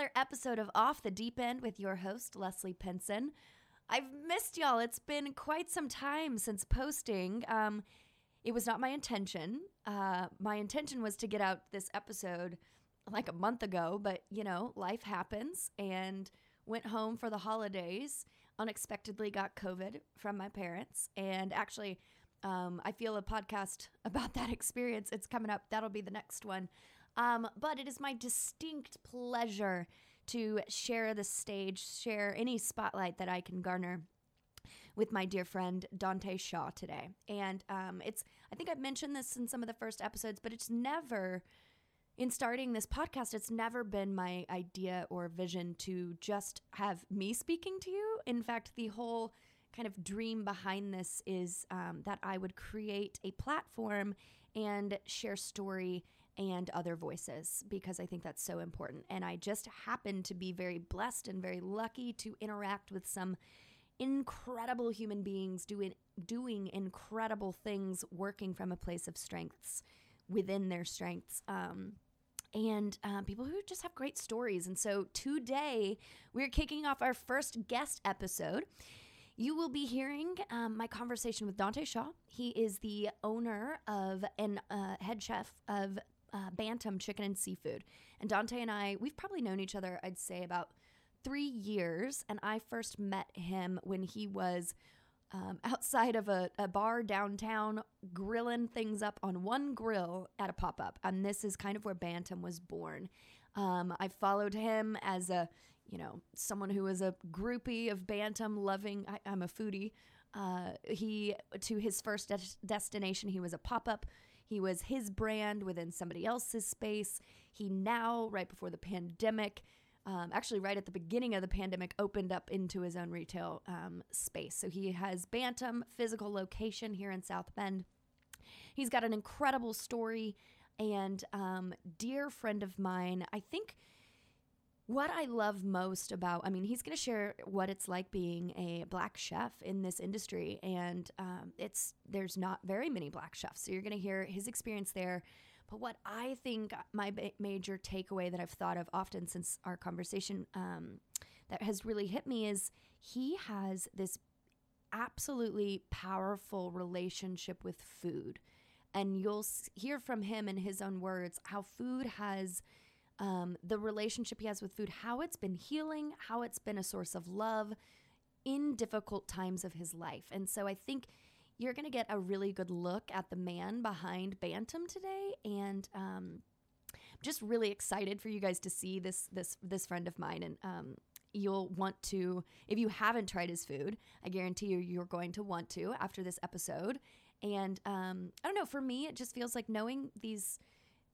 another episode of Off the Deep End with your host, Leslie Pinson. I've missed y'all. It's been quite some time since posting. Um, it was not my intention. Uh, my intention was to get out this episode like a month ago, but you know, life happens and went home for the holidays. Unexpectedly got COVID from my parents. And actually, um, I feel a podcast about that experience. It's coming up. That'll be the next one. Um, but it is my distinct pleasure to share the stage, share any spotlight that I can garner with my dear friend Dante Shaw today. And um, it's, I think I've mentioned this in some of the first episodes, but it's never, in starting this podcast, it's never been my idea or vision to just have me speaking to you. In fact, the whole kind of dream behind this is um, that I would create a platform and share story and other voices because I think that's so important. And I just happen to be very blessed and very lucky to interact with some incredible human beings doing doing incredible things, working from a place of strengths within their strengths. Um, and uh, people who just have great stories. And so today we're kicking off our first guest episode. You will be hearing um, my conversation with Dante Shaw. He is the owner of and uh, head chef of uh, Bantam Chicken and Seafood. And Dante and I, we've probably known each other, I'd say, about three years. And I first met him when he was um, outside of a, a bar downtown, grilling things up on one grill at a pop up. And this is kind of where Bantam was born. Um, I followed him as a, you know, someone who was a groupie of Bantam, loving, I, I'm a foodie. Uh, he, to his first de- destination, he was a pop up he was his brand within somebody else's space. He now, right before the pandemic, um, actually, right at the beginning of the pandemic, opened up into his own retail um, space. So he has Bantam physical location here in South Bend. He's got an incredible story and um, dear friend of mine. I think what I love most about, I mean, he's going to share what it's like being a black chef in this industry, and um, it's there's not very many black chefs, so you're going to hear his experience there. But what I think my ba- major takeaway that I've thought of often since our conversation um, that has really hit me is he has this absolutely powerful relationship with food, and you'll hear from him in his own words how food has um, the relationship he has with food, how it's been healing, how it's been a source of love in difficult times of his life. And so I think you're going to get a really good look at the man behind Bantam today. And um, just really excited for you guys to see this this this friend of mine. And um, you'll want to, if you haven't tried his food, I guarantee you you're going to want to after this episode. And um, I don't know, for me, it just feels like knowing these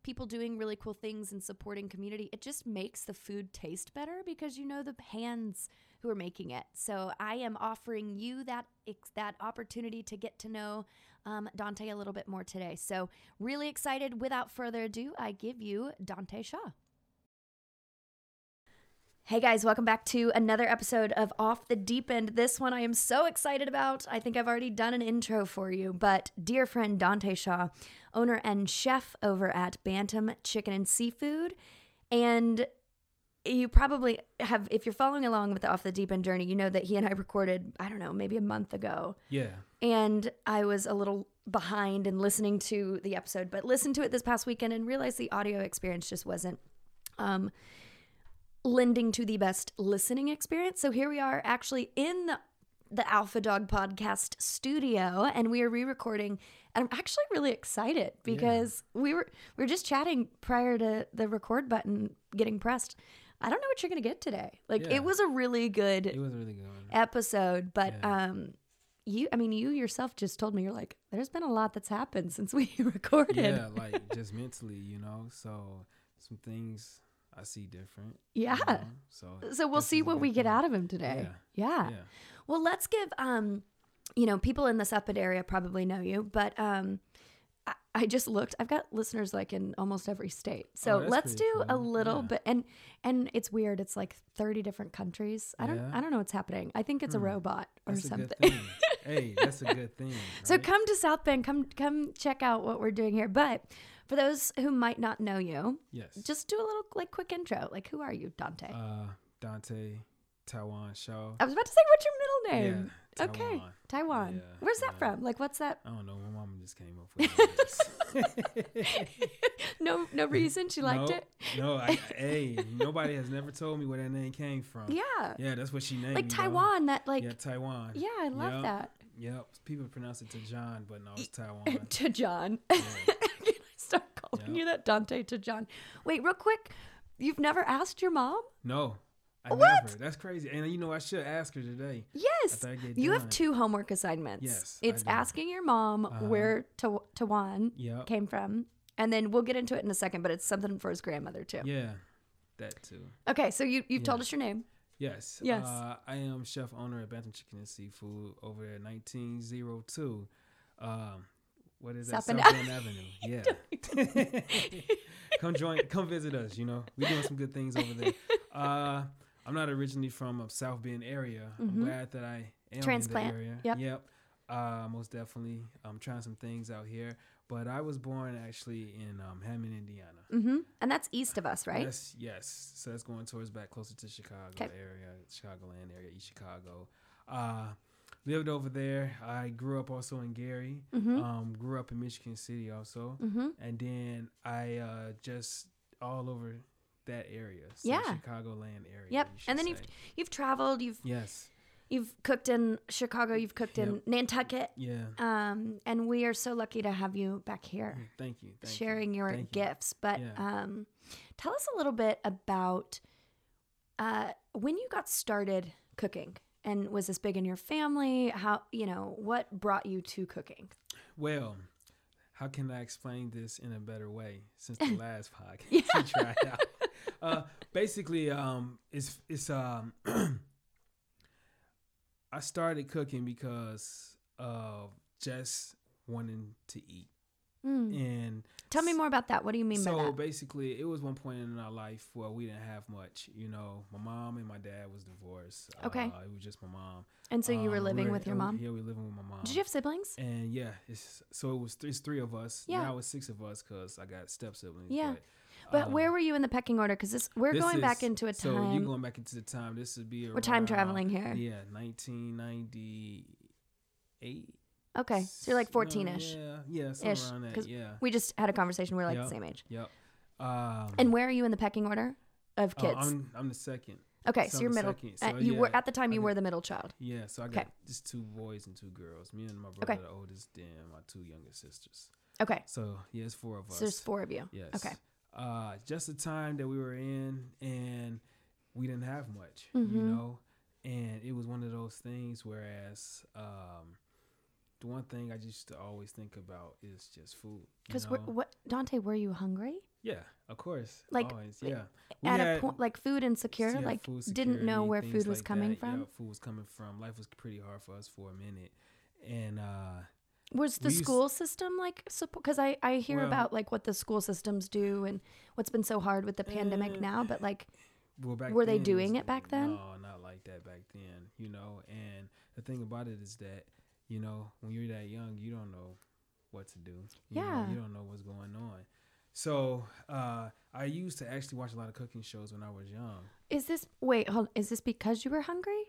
people doing really cool things and supporting community, it just makes the food taste better because you know the hands who are making it. So I am offering you that that opportunity to get to know um, Dante a little bit more today. So really excited. Without further ado, I give you Dante Shaw. Hey guys, welcome back to another episode of Off the Deep End. This one I am so excited about. I think I've already done an intro for you, but dear friend Dante Shaw, owner and chef over at Bantam Chicken and Seafood, and you probably have, if you're following along with the Off the Deep End journey, you know that he and I recorded, I don't know, maybe a month ago. Yeah. And I was a little behind in listening to the episode, but listened to it this past weekend and realized the audio experience just wasn't. Um, lending to the best listening experience. So here we are actually in the the Alpha Dog podcast studio and we are re-recording and I'm actually really excited because yeah. we were we were just chatting prior to the record button getting pressed. I don't know what you're going to get today. Like yeah. it was a really good It was really good episode, but yeah. um you I mean you yourself just told me you're like there's been a lot that's happened since we recorded. Yeah, like just mentally, you know. So some things I see different. Yeah. You know? So so we'll see what we get out of him today. Yeah. yeah. yeah. Well, let's give um, you know, people in the Bend area probably know you, but um, I, I just looked. I've got listeners like in almost every state. So oh, let's do a little yeah. bit, and and it's weird. It's like thirty different countries. I don't I don't know what's happening. I think it's hmm. a robot or that's something. hey, that's a good thing. So come to South Bend. Come come check out what we're doing here. But for those who might not know you, yes, just do a little like quick intro. Like who are you, Dante? uh, Dante, Taiwan Shaw. I was about to say what's your middle Yeah, name? okay. Taiwan. Taiwan. Yeah, Where's that yeah. from? Like what's that? I don't know. My mom just came up with it. no no reason. She liked no, it. No, I, hey, nobody has never told me where that name came from. Yeah. Yeah, that's what she named Like. Taiwan, that like yeah, Taiwan. yeah, I love Yep. that. Yep. People pronounce it to John, but no, it's Taiwan. to John. Yeah. Can I start calling Yep. you that, Dante to John? Wait, real quick. You've never asked your mom? No, I What? never. That's crazy. And you know, I should ask her today. Yes. After I get You have two homework assignments. Yes, It's asking your mom Uh-huh. where Ta- Tawan Yep. came from. And then we'll get into it in a second, but it's something for his grandmother too. Yeah, that too. Okay, so you you've told us your name. Yes. Yes. Uh, I am chef owner at Bantam Chicken and Seafood over at 1902. Um, what is that? South Bend South Bend Avenue. Yeah. come join. Come visit us. You know, we're doing some good things over there. Uh, I'm not originally from a South Bend area. Mhm. I'm glad that I am Transplant. in the area. Yep. Yep. Uh, most definitely. I'm trying some things out here. But I was born actually in um, Hammond, Indiana. Mm-hmm. And that's east of us, right? Yes, yes. So that's going towards back closer to Chicago 'Kay. area, Chicagoland area, East Chicago. Uh, lived over there. I grew up also in Gary. Mm-hmm. Um, grew up in Michigan City also, mm-hmm. and then I uh, just all over that area. So Yeah. Chicagoland area. Yep. And then you've you've traveled, you've yes, you've cooked in Chicago, you've cooked in Nantucket. yeah. Um, and we are so lucky to have you back here. Thank you. Thank sharing you. your Thank you. gifts. But Yeah. um, tell us a little bit about uh, when you got started cooking. And was this big in your family? How you know what brought you to cooking? Well, how can I explain this in a better way since the last podcast Yeah. we tried out? Uh, basically, um, it's it's um, I started cooking because of just wanting to eat, Mm. and Tell me more about that. What do you mean so by that? So basically, it was one point in our life where we didn't have much. You know, my mom and my dad was divorced. Okay. uh, it was just my mom. And so you were Um, living we with your mom. Yeah, we were living with my mom. Did you have siblings? And yeah, it's so it was three, it's three of us. Yeah. Now it's six of us because I got step siblings. Yeah. But, But um, where were you in the pecking order? Because this we're this going back into a time. So you're going back into the time. This would be we're time traveling here. Yeah, 1998. Okay, so you're like 14ish. Yeah, yeah, somewhere Ish, around that. Yeah. We just had a conversation. We're like the same age. Yep. Um, And where are you in the pecking order of uh, kids? I'm I'm the second. okay, so so you're middle. second. uh, So, you were at the time I you were the middle child. Yeah, so I Okay. got just two boys and two girls. Me and my brother, Okay. the oldest, then my two younger sisters. Okay, So yeah, it's four of us. so there's four of you. Yes. Okay. Uh, just the time that we were in, and we didn't have much, Mhm. you know, and it was one of those things. Whereas, um, the one thing I used to always think about is just food. Because what Dante, were you hungry? yeah, of course, Like, always, yeah. We At had- a point, like food insecure, yeah, like food didn't know where food was like coming that. from. Yeah, food was coming from. Life was pretty hard for us for a minute, and uh, Was the we used- school system like support? Because I I hear Well- about like what the school systems do and what's been so hard with the pandemic Eh, now, but like Well, back Were they doing was- it back then? No, not like that back then. You know, and the thing about it is that you know when you're that young, you don't know what to do. You know, Yeah. you don't know what's going on. So uh, I used to actually watch a lot of cooking shows when I was young. is this wait hold is this because you were hungry?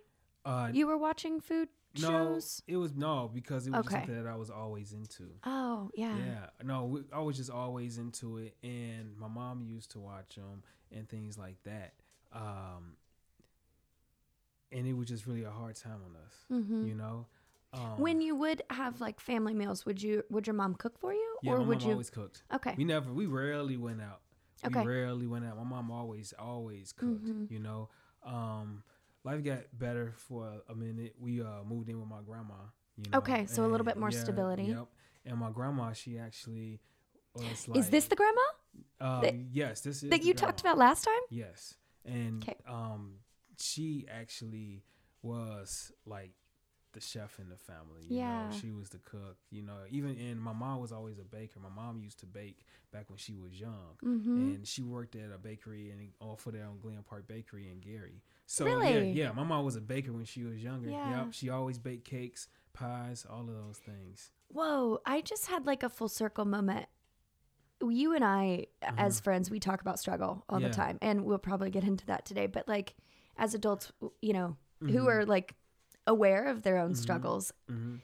Uh, You were watching food no, shows? it was no because it was Okay. something that I was always into. Oh yeah. Yeah, no, we, I was just always into it, and my mom used to watch them and things like that. Um, and it was just really a hard time on us, hmm you know. Um, when you would have like family meals, would you would your mom cook for you, yeah, or my would mom you? always cooked. okay. We never, we rarely went out. Okay. We rarely went out. My mom always, always cooked. Mhm. You know, um, life got better for a, a minute. We uh, moved in with my grandma. You know, Okay, so a little bit more yeah, stability. Yep. And my grandma, she actually was like, is this the grandma Um, that- yes, this is that you talked about last time? Yes, and 'Kay. um, she actually was like the chef in the family. You Yeah. know, she was the cook. You know, even and my mom was always a baker. My mom used to bake back when she was young, Mm-hmm. and she worked at a bakery and off of there on Glen Park Bakery in Gary. So Really? yeah, yeah, my mom was a baker when she was younger. Yeah. Yep, she always baked cakes, pies, all of those things. Whoa, I just had like a full circle moment. You and I, as friends, we talk about struggle all. Yeah. the time, and we'll probably get into that today. But like, as adults, you know, Mm-hmm. who are like aware of their own struggles, hmm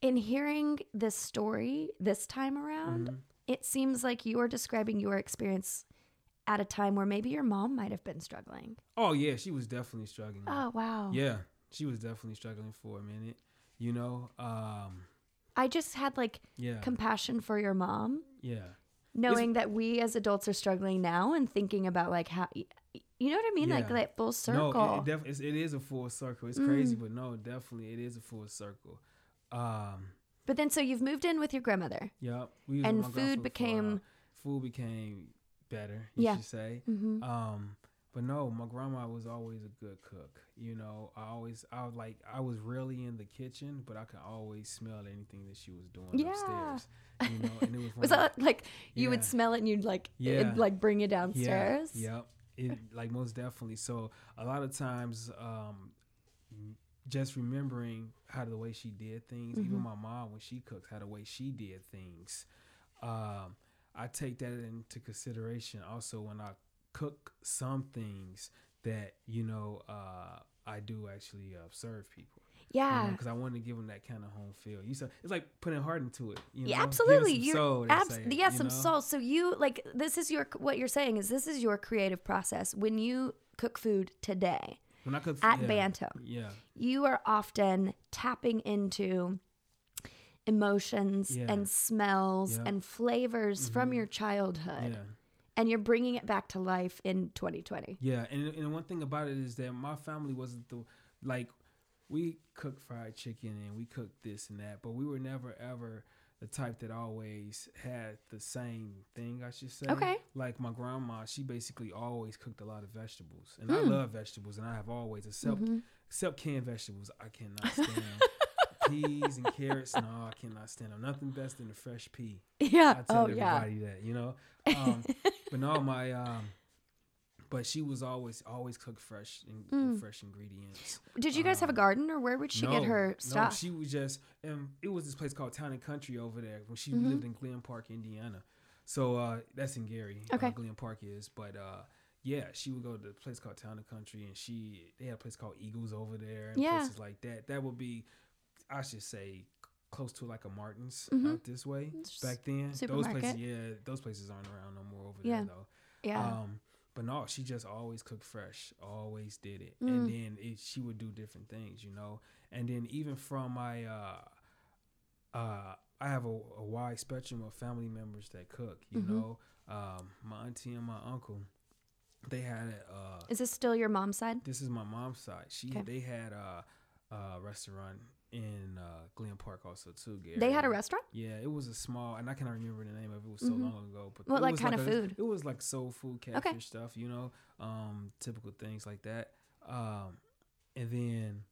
in hearing this story this time around, Mm-hmm. it seems like you're describing your experience at a time where maybe your mom might have been struggling. Oh yeah, she was definitely struggling. Oh wow. Yeah, she was definitely struggling for a minute. You know, um, I just had like yeah, compassion for your mom. yeah. Knowing that we as adults are struggling now and thinking about like how you know what I mean, like Yeah. that full No, circle. it, it, def- it is a full circle. It's crazy, but no, definitely it is a full circle. Um, but then, so you've moved in with your grandmother. yep. We And with my grandfather food became- food became better. You Yeah. should say. Mm-hmm. Um, but no, my grandma was always a good cook. You know, I always, I was like, I was really in the kitchen, but I could always smell anything that she was doing Yeah. upstairs. You know, and it was, Was that like you would smell it and you'd like Yeah. it'd like bring you downstairs? Yeah, yep. It like most definitely. So a lot of times, um, just remembering how the way she did things, even Mm-hmm. my mom when she cooked, how the way she did things, um, I take that into consideration. Also, when I cook some things that you know, uh, I do actually uh, serve people. Yeah. because I want to give them that kind of home feel. You said it's like putting heart into it. You Yeah, know? Give absolutely. Soul, abs- say, yeah, you some know? soul. So you like this is your what you're saying is this is your creative process when you cook food today When I cook at yeah, Bantam. yeah. You are often tapping into emotions Yeah. and smells Yeah. Mm-hmm. and flavors from your childhood. Yeah. And you're bringing it back to life in 2020. Yeah, and and one thing about it is that my family wasn't the like we cooked fried chicken and we cooked this and that, but we were never ever the type that always had the same thing. I should say. Okay. Like my grandma, she basically always cooked a lot of vegetables, and I Hmm. love vegetables, and I have always except Mm-hmm. except canned vegetables. I cannot stand. Peas and carrots, no, I cannot stand them. Nothing best than a fresh pea. Yeah. I tell Oh yeah. that, you know. Um, but no, my um, but she was always always cook fresh and Mm. fresh ingredients. Did you guys have a Um, garden, or where would she get her stuff? No, she was just and it was this place called Town and Country over there when she Mhm. lived in Glen Park, Indiana. So uh, that's in Gary. Okay. Uh, Glen Park is, but uh, yeah, she would go to a place called Town and Country, and she they had a place called Eagles over there, and Yeah. places like that. That would be, I should say, close to like a Martin's Mhm. out this way back then. Those places, yeah, those places aren't around no more over Yeah. there though. yeah. Um, but no, she just always cooked fresh, always did it, Mm. and then it, she would do different things, you know. And then even from my, uh, uh, I have a, a wide spectrum of family members that cook, you Mhm. know. Um, my auntie and my uncle, they had a. Uh, Is this still your mom's side? this is my mom's side. She Okay. they had a, a restaurant in uh, Glen Park also too. Gary. They had a restaurant. Yeah, it was a small, and I cannot remember the name of it. It was so Mhm. long ago. But What, it like, was kind of a- food? It was like soul food, catfish Okay. stuff, you know, um, typical things like that. Um, and then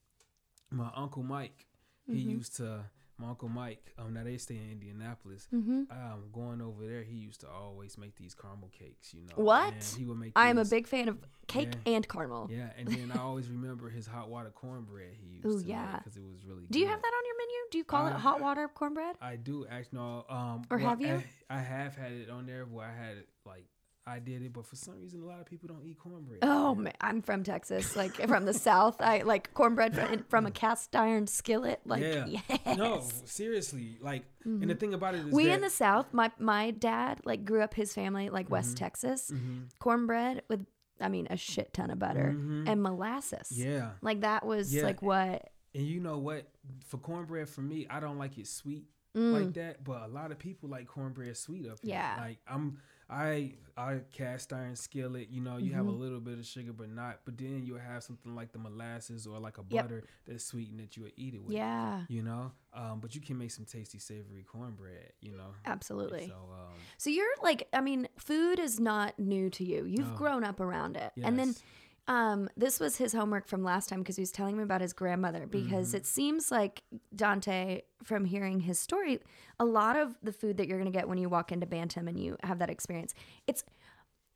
my uncle Mike, he Mhm. used to. My uncle Mike, um, now they stay in Indianapolis. Mm-hmm. Um, going over there, he used to always make these caramel cakes. You know, What? And he would make. I am a big fan of cake Yeah. and caramel. Yeah, and then I always remember his hot water cornbread he used Ooh, to yeah. because it was really. Do you have that on your menu? Do you call it Uh, hot water cornbread? I do actually no. Um, Or well, have you? I, I have had it on there where I had it like I did it, but for some reason a lot of people don't eat cornbread. Oh man, I'm from Texas, like from the South. I like cornbread from, from a cast iron skillet. Like Yeah. yes. No, seriously. Like, and the thing about it is we that, in the South, my my dad like grew up his family like West Mm-hmm. Texas, Mhm. cornbread with I mean a shit ton of butter Mhm. and molasses. yeah, Like that was Yeah. like what and you know what? For cornbread, for me, I don't like it sweet Mm. like that, but a lot of people like cornbread sweet up here. Yeah. Like I'm. I I cast iron skillet, you know, you have a Mhm. little bit of sugar, but not. But then you'll have something like the molasses or like a Yep. butter that's sweet and that you would eat it with. yeah, you know um but you can make some tasty savory cornbread you know absolutely. so um So you're like, I mean, food is not new to you. You've No. grown up around it, and then yes. Um, this was his homework from last time because he was telling me about his grandmother. Because Mhm. it seems like Dante, from hearing his story, a lot of the food that you're gonna get when you walk into Bantam and you have that experience, it's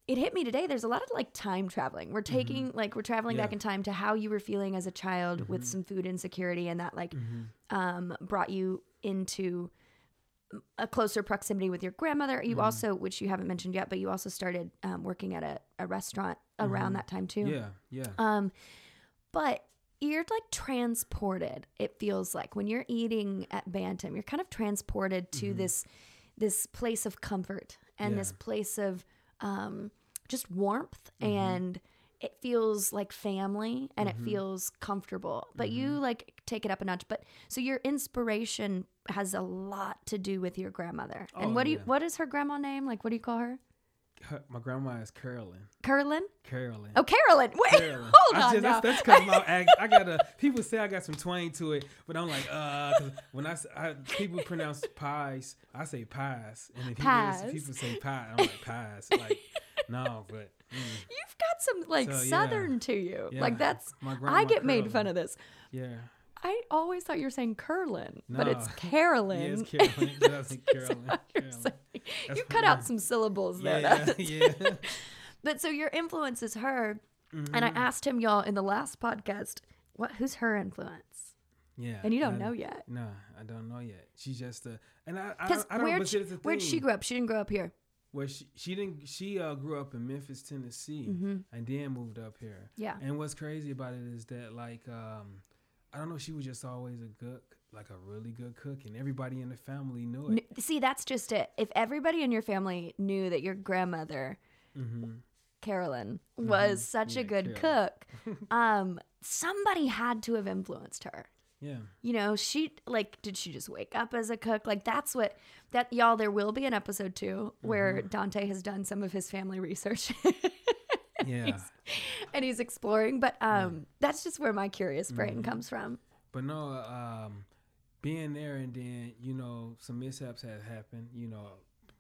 it hit me today. There's a lot of like time traveling. We're taking like we're traveling back Mm-hmm. In time to how you were feeling as a child with Mhm. some food insecurity, and that like Mhm. um, brought you into a closer proximity with your grandmother. You Mhm. also, which you haven't mentioned yet, but you also started um, working at a, a restaurant around Mhm. that time too. Yeah, yeah. Um, but you're like transported. It feels like when you're eating at Bantam, you're kind of transported to Mhm. this this place of comfort and this place of um, just warmth Mhm. and it feels like family and Mhm. it feels comfortable but you Mhm. like take it up a notch but so your inspiration has a lot to do with your grandmother and Oh, what do you yeah. what is her grandma name like what do you call her Her- my grandma is Carolyn. carolyn Carolyn. oh carolyn wait Carolyn. hold I on just, that's that's because my act, I got a people say I got some twang to it, but I'm like uh 'cause when I people pronounce pies, I say pies, and if people, Pies. people say pie, I'm like pies. Like no, but mm, You've got some like So, yeah. southern to you. yeah. Like that's my grandma I get made fun of this. Yeah, I always thought you were saying Curlin, but it's Carolyn. yeah, it's Carolyn. But I It's Carolyn. Carolyn. You cut out some syllables there. Yeah. But so your influence is her, and I Mhm. asked him y'all in the last podcast, what who's her influence? Yeah, And you don't I- know yet. No, I don't know yet. She's just a, and I, I, I don't. where'd she, see, that's the where'd she grow up? She didn't grow up here. Where she she didn't she uh grew up in Memphis, Tennessee, Mm-hmm. and then moved up here. Yeah. And what's crazy about it is that like um I don't know, she was just always a good like a really good cook and everybody in the family knew it. See, that's just it. If everybody in your family knew that your grandmother Mm-hmm. Carolyn was Mhm. such a good Carolyn. cook, um, somebody had to have influenced her. Yeah. you know she like did she just wake up as a cook like that's what that y'all there will be an episode two where Mhm. dante has done some of his family research Yeah. and he's exploring but um that's just where my curious brain Mhm. comes from But no, um being there and then, you know, some mishaps had happened, you know,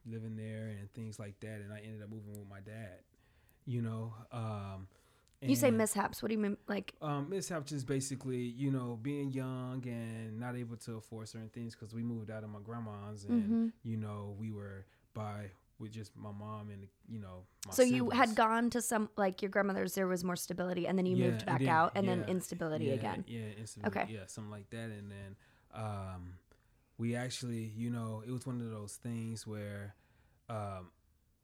living there and things like that and I ended up moving with my dad. You know, um you say mishaps what do you mean like Um, mishap just basically, you know, being young and not able to afford certain things because we moved out of my grandma's and Mhm. you know we were by with just my mom and you know. My so you had gone to some like your grandmother's there was more stability and then you Yeah, moved and back then- out and then instability yeah, again Yeah, instability. Okay. Yeah, something like that, and then um, we actually, you know, it was one of those things where um,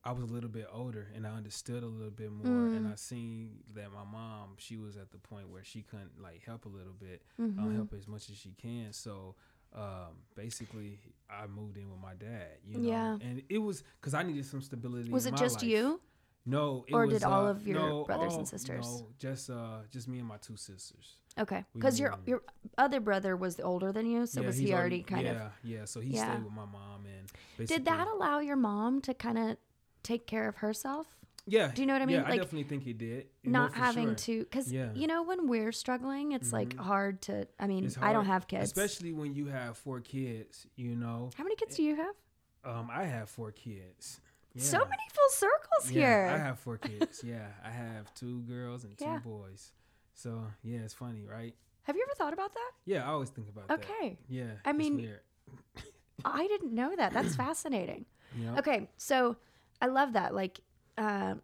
I was a little bit older and I understood a little bit more, and Mm. I seen that my mom, she was at the point where she couldn't like help a little bit. Uh, help as much as she can. So um, basically, I moved in with my dad. You know, Yeah. and it was because I needed some stability. was it just life. you No, it Or was, did all uh, of your no, brothers and sisters? No, just uh, just me and my two sisters. okay because your your other brother was older than you so Yeah, was he already kind yeah, of yeah. Yeah. So he Yeah. stayed with my mom and Did that allow your mom to kind of take care of herself? Yeah, Do you know what I mean? Yeah, I Like, definitely think he did. Not having sure. to, because Yeah. you know when we're struggling, it's like Mhm. hard to. I mean, I don't have kids. especially when you have four kids. You know, How many kids do you have? um, I have four kids. So many full circles Yeah, here. I have four kids. yeah, I have two girls and two Yeah. boys. So yeah, it's funny, right? have you ever thought about that? Yeah, I always think about that. Okay, Yeah, I mean. I didn't know that. That's fascinating. Know? Okay, so I love that. Like, uh,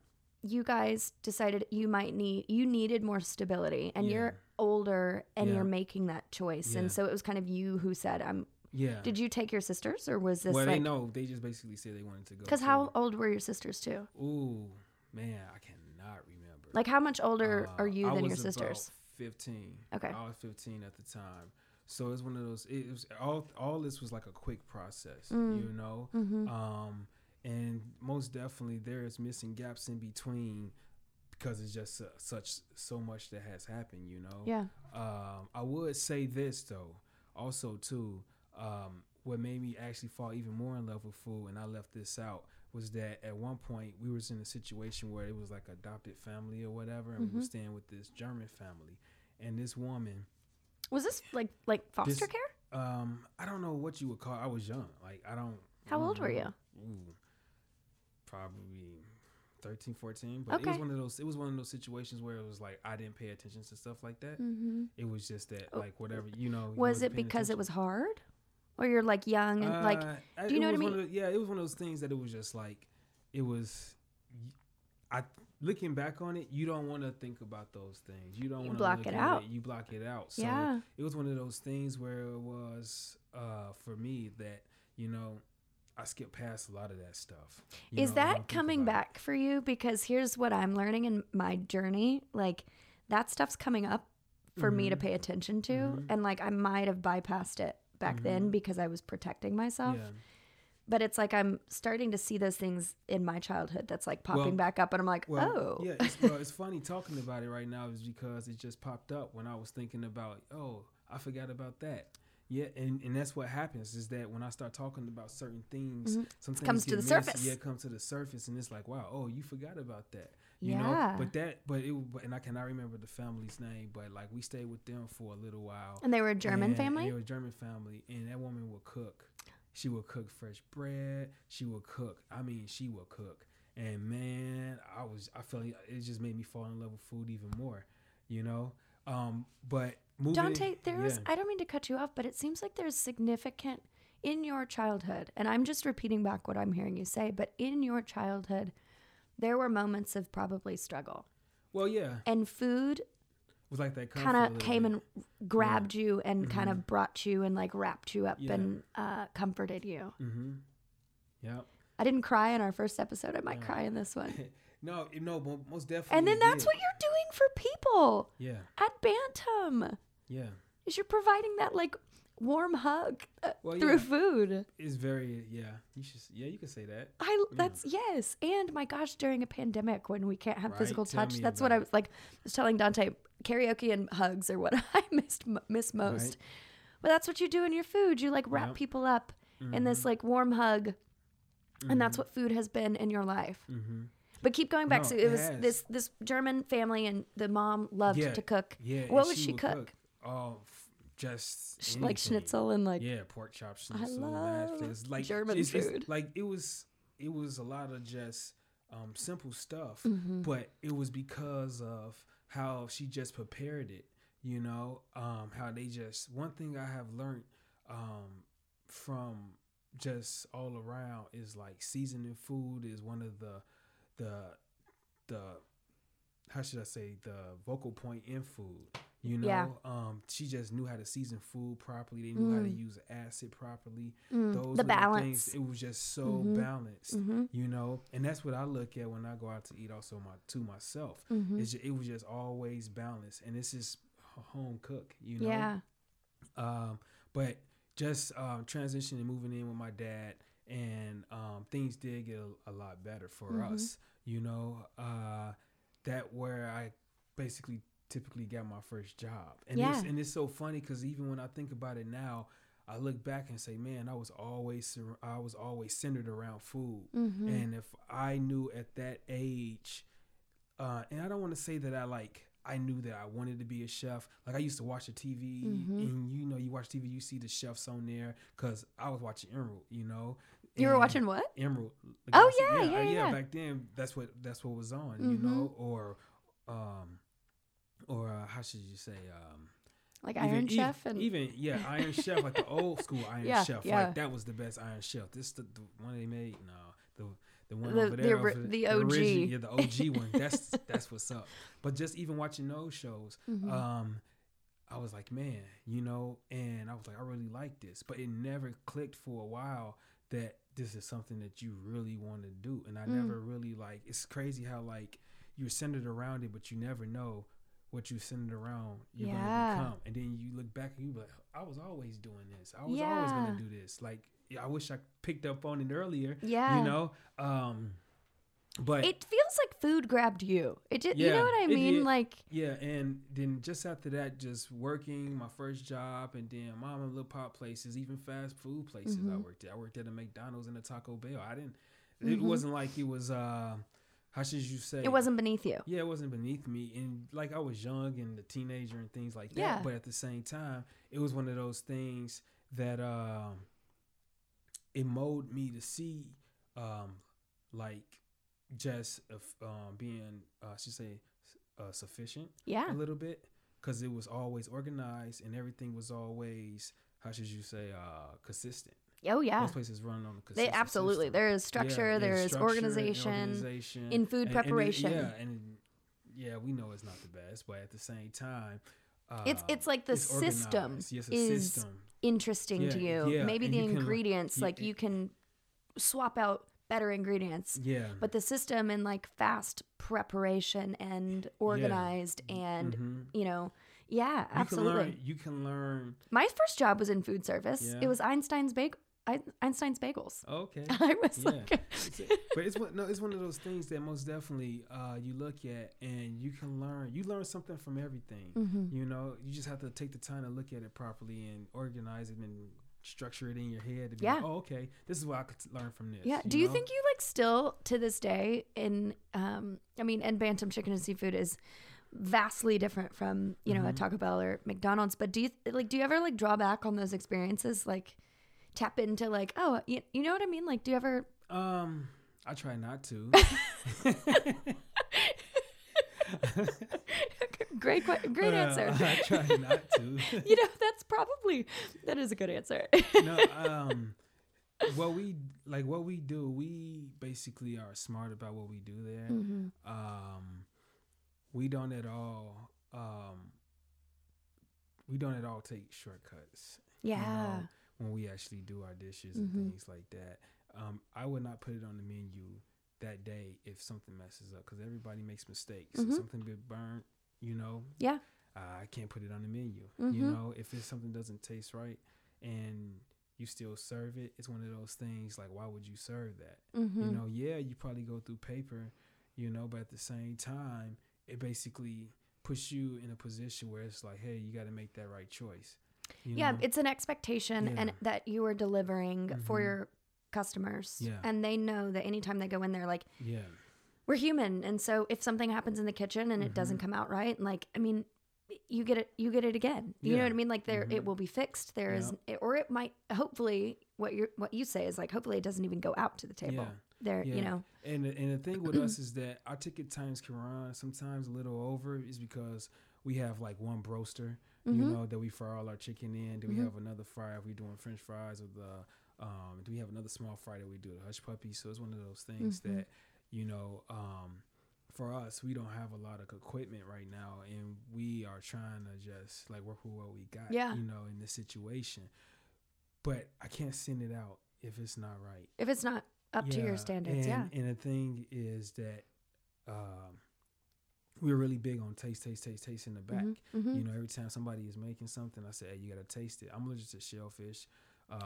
you guys decided you might need you needed more stability, and you're older, and Yeah. you're making that choice, Yeah. and so it was kind of you who said, "I'm." Yeah. Did you take your sisters, or was this well, they like? know. They just basically said they wanted to go. Because how old were your sisters too? Ooh, man, I cannot remember. Like, how much older Uh, are you I than your sisters? Fifteen. Okay. I was fifteen at the time. So it's one of those. It was all. All this was like a quick process, Mm. you know. Mm-hmm. Um, and most definitely there is missing gaps in between because it's just uh, such so much that has happened, you know. yeah. Um, I would say this though, also too. Um, what made me actually fall even more in love with food, and I left this out, was that at one point we was in a situation where it was like adopted family or whatever, and we Mhm. were staying with this German family, and this woman, Was this like like foster This- care? um, I don't know what you would call. I was young, like I don't. How old were you? Ooh, probably 13, 14. But it was one of those. It was one of those situations where it was like I didn't pay attention to stuff like that. Mm-hmm. It was just that Oh. like whatever you know. Was wasn't it because it was hard, or you're like young and like Uh, do you know what I mean? yeah, it was one of those things that it was just like it was. I looking back on it, you don't want to think about those things. You don't want to block it out. You block it out. So yeah? it was one of those things where it was uh, for me that you know I skipped past a lot of that stuff. You Is know, that coming about it. back for you? Because here's what I'm learning in my journey. Like that stuff's coming up for me to Mhm. pay attention to. Mhm. And like I might have bypassed it back then Mhm. because I was protecting myself. Yeah. But it's like I'm starting to see those things in my childhood that's like popping Well- back up. And I'm like, Well, oh. yeah. It's, well, it's funny talking about it right now is because it just popped up when I was thinking about, oh, I forgot about that. Yeah, and, and that's what happens is that when I start talking about certain things, Mhm. some things comes to the surface. Yeah, it comes to the surface, and it's like, wow, oh, you forgot about that. You Yeah. know, but that, but it, and I cannot remember the family's name, but like we stayed with them for a little while. And they were a German And family? They were a German family, and that woman would cook. She would cook fresh bread. She would cook. I mean, she would cook. And man, I was I felt it just made me fall in love with food even more, you know. Um, but moving, Dante, there's, yeah. I don't mean to cut you off, but it seems like there's significant in your childhood, and I'm just repeating back what I'm hearing you say, but in your childhood, there were moments of probably struggle. well, yeah, And food was like that. kind of came and grabbed you and kind Mhm. of brought you and like wrapped you up Yeah. and uh, comforted you. Mm-hmm. Yep. I didn't cry in our first episode. I might Yeah. cry in this one. no, no, most definitely. And then that's did. what you're doing for people Yeah, at Bantam. yeah. Is you're providing that like warm hug uh, Well, through yeah. food. It's very yeah. You should yeah. You could say that. I that's yes, and my gosh, during a pandemic when we can't have Right, physical tell touch, that's what I was like. I was telling Dante, karaoke and hugs are what I missed miss most. Right. But that's what you do in your food. You like wrap Yep. people up in this like warm hug, and that's what food has been in your life. Mm-hmm. But keep going back. No, so it it was has. this this German family, and the mom loved Yeah, to cook, Yeah. What would she would cook? Oh, f- just Sh- like schnitzel and like yeah, pork chop I schnitzel. love mashed like German it's, it's food. like it was, it was a lot of just um, simple stuff, Mhm. but it was because of how she just prepared it. You know, um, how they just one thing I have learned um, from just all around is like seasoning food is one of the the the how should I say the vocal point in food. You know, Yeah. um, she just knew how to season food properly. They knew how to Mm. use acid properly. Mm, Those the balance. Things, it was just so Mhm. balanced. hmm You know, and that's what I look at when I go out to eat. Also, my to myself, hmm it's ju- it was just always balanced, and this is home cook. You know, Yeah. um, but just um, transitioning and moving in with my dad, and um, things did get a, a lot better for Mhm. us. You know, uh, that where I basically typically got my first job, and it's, and it's so funny because even when I think about it now, I look back and say, man, I was always I was always centered around food, hmm and if I knew at that age, uh, and I don't want to say that I like I knew that I wanted to be a chef. Like I used to watch the TV, Mhm. and you know, you watch TV, you see the chefs on there. Cause I was watching Emeril, you know. You were watching what? Emeril. Like, Oh, I said, yeah, uh, yeah, yeah. Back then, that's what that's what was on, you Mhm. know, or um, or uh, how should you say um. Like Iron even- Chef and even yeah, Iron Chef, like the old school Iron Yeah, Chef, yeah. like that was the best Iron Chef. This the, the one they made, no, the the one The- over the there, over the origi- OG. yeah, the OG one. That's that's what's up. But just even watching those shows, Mhm. um, I was like, man, you know, and I was like, I really like this, but it never clicked for a while that this is something that you really want to do, and I Mm. never really like. It's crazy how like you're centered around it, but you never know what you centered around you're Yeah. gonna become, and then you look back and you be like, I was always doing this. I was always gonna do this. Like I wish I picked up on it earlier. yeah, You know, um, but it feels like food grabbed you. It did. you know what I it mean? Like yeah, and then just after that, just working my first job, and then mom and little pop places, even fast food places. I Mhm. worked at. I worked at a McDonald's and a Taco Bell. I didn't. It Mhm. wasn't like it was. uh How should you say? it wasn't beneath you. Yeah, it wasn't beneath me, and like I was young and a teenager and things like that. Yeah. But at the same time, it was one of those things that um, it molded me to see, um, like just of um, being, uh, I should say, uh, sufficient Yeah. a little bit because it was always organized and everything was always, how should you say, uh, consistent. Oh yeah. Most places run on a They absolutely. system. There is Yeah, structure. there is structure organization. organization. in food And- and preparation. yeah, and yeah, we know it's not the best, but at the same time, uh, It's- it's like the it's system. Yes, is system. Interesting to you. yeah, Maybe the you ingredients, y- like you can swap out better ingredients. Yeah, But the system and like fast preparation and organized and Mhm. you know, yeah, You can absolutely. learn. You can learn. My first job was in food service. Yeah. It was Einstein's bag Einstein's bagels. Okay. I was Yeah. like but it's one, no, it's one of those things that most definitely uh, you look at and you can learn. You learn something from everything. Mhm. You know, you just have to take the time to look at it properly and organize it and structure it in your head to be like, oh, okay, this is what I could learn from this. Yeah. Do you know? think you like still to this day in um I mean and Bantam chicken and seafood is vastly different from, you know, a Mhm. Taco Bell or McDonald's, but do you like do you ever like draw back on those experiences like tap into like, oh, you, you know what I mean? Like do you ever Um, I try not to. great great Uh, answer. I try not to. you know, that's probably that is a good answer. no, um, what we like, what we do, we basically are smart about what we do there. Mhm. Um, we don't at all. Um, we don't at all take shortcuts. you Yeah. know, when we actually do our dishes and Mhm. things like that. Um, I would not put it on the menu that day if something messes up because everybody makes mistakes. Mhm. If something bit burnt, you know, Yeah. uh, I can't put it on the menu. Mhm. You know, if it's something doesn't taste right and you still serve it, it's one of those things like why would you serve that? You know, yeah, you probably go through paper, you know, but at the same time, it basically puts you in a position where it's like, hey, you got to make that right choice. You yeah, know? it's an expectation and that you are delivering for Mhm. your customers. Yeah. And they know that anytime they go in there, like yeah, we're human. And so if something happens in the kitchen and it doesn't come out right, like I mean, you get it you get it again. You know what I mean? Like there it Mhm. will be fixed. There is Yep. it, or it might hopefully what you what you say is like hopefully it doesn't even go out to the table. Yeah. There, you know. And the, and the thing with us is that our ticket times can run sometimes a little over, is because we have like one broaster, you know, that we fry all our chicken in. Do we Mhm. have another fry if we doing French fries or the um? Do we have another small fry that we do the hush puppy? So it's one of those things Mhm. that you know, um, for us, we don't have a lot of equipment right now, and we are trying to just like work with what we got, Yeah. you know, in this situation. But I can't send it out if it's not right If it's not up to your yeah, standards, and, yeah. And the thing is that um, we're really big on taste, taste, taste, taste in the back. Mhm, mhm. You know, every time somebody is making something, I say, "Hey, you gotta taste it." I'm allergic to shellfish. Uh,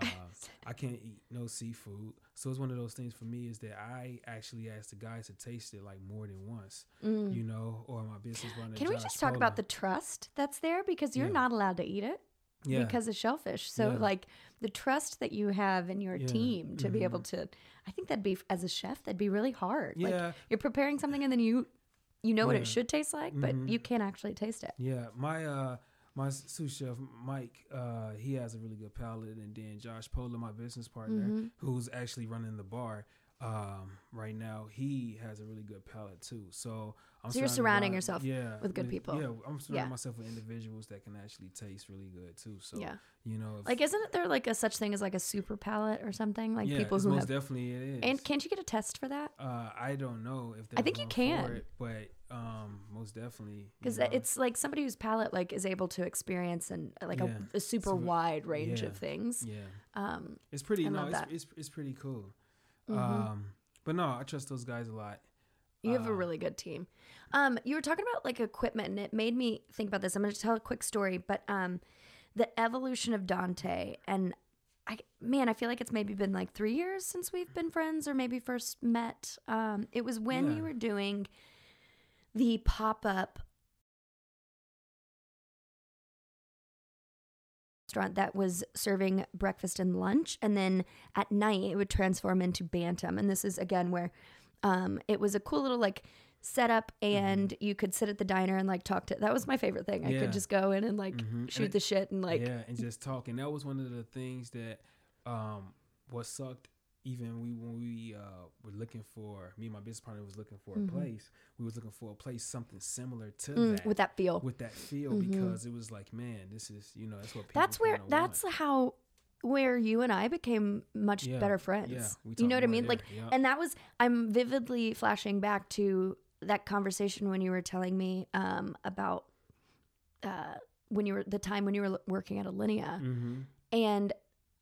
I can't eat no seafood, so it's one of those things for me is that I actually ask the guys to taste it like more than once. Mm. You know, or my business partner. Can we just talk about the trust that's there because you're Yeah. not allowed to eat it yeah. because of shellfish. So Yeah. like the trust that you have in your Yeah. team to be Mhm. able to I think that'd be as a chef that'd be really hard. Like yeah, you're preparing something and then you you know what it should taste like, but Mhm. you can't actually taste it. Yeah, my uh my sous chef Mike, uh, he has a really good palate, and then Josh Pola, my business partner, Mhm. who's actually running the bar um, right now, he has a really good palate too. So I'm So you're surrounding by- yourself yeah, with good people. Yeah, I'm surrounding Yeah. myself with individuals that can actually taste really good too. So yeah. you know, if, Like isn't there like a such thing as like a super palate or something? Like yeah, people who most have definitely it is. And can't you get a test for that? uh, I don't know if I think you can. it, but um, most definitely Because it's like somebody whose palate like is able to experience and like Yeah. a, a super wide range of things. yeah. Um, It's pretty. I no, love it's, that. it's it's pretty cool. mhm. Um, but no, I trust those guys a lot. You have a Uh, really good team. Um, you were talking about like equipment, and it made me think about this. I'm going to tell a quick story, but um, the evolution of Dante, and I man, I feel like it's maybe been like three years since we've been friends, or maybe first met. Um, it was when Yeah. you were doing the pop up restaurant that was serving breakfast and lunch, and then at night it would transform into Bantam. And this is again where um, it was a cool little like setup, and you could sit at the diner and like talk to. That was my favorite thing. I Mm-hmm. Could just go in and like Mhm. And shoot it- the shit and like yeah, and just talk. And that was one of the things that um, what sucked even we when we uh, were looking for me and my business partner was looking for Mhm. a place. We was looking for a place something similar to Mm, that with that feel. with that feel Mhm. because it was like, man, this is you know that's what people that's where that's want. how where you and I became much Yeah, better friends. yeah. You know what I mean? there, Like yeah. and that was I'm vividly flashing back to that conversation when you were telling me um, about uh, when you were the time when you were working at Alinea, Mhm. and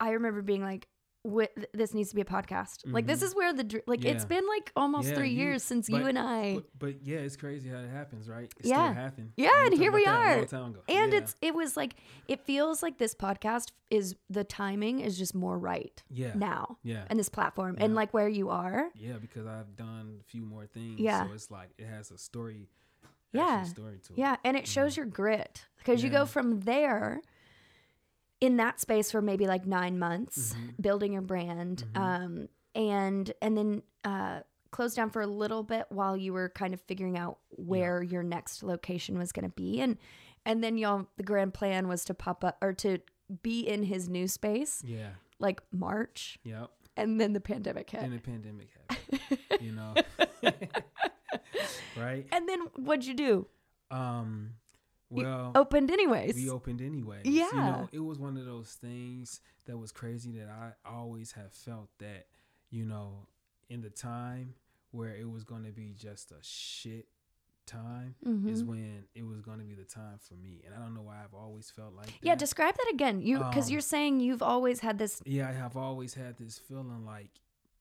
I remember being like. "Wh- This needs to be a podcast. Like this Mhm. is where the like it's been like almost Yeah, three you- years since you and I But, but yeah, it's crazy how it happens, right? It Yeah. still happened. Yeah, and here we about that a long are. and Yeah. it's it was like it feels like this podcast is the timing is just more right yeah, now yeah, and this platform and like where you are yeah, because I've done a few more things. Yeah. so it's like it has a story. Yeah. story to it. yeah and it shows your grit because you go from there in that space for maybe like nine months Mhm. building your brand Mhm. um and and then uh closed down for a little bit while you were kind of figuring out where your next location was going to be and and then y'all the grand plan was to pop up or to be in his new space yeah, like march yep. and then the pandemic hit Then the pandemic happened. you know, right? and then what'd you do Um, well, opened anyways we opened anyway. Yeah. you know, it was one of those things that was crazy that I always have felt that you know in the time where it was going to be just a shit time is Mhm. when it was going to be the time for me and i don't know why i've always felt like that. yeah describe that again you because Um, you're saying you've always had this yeah i have always had this feeling like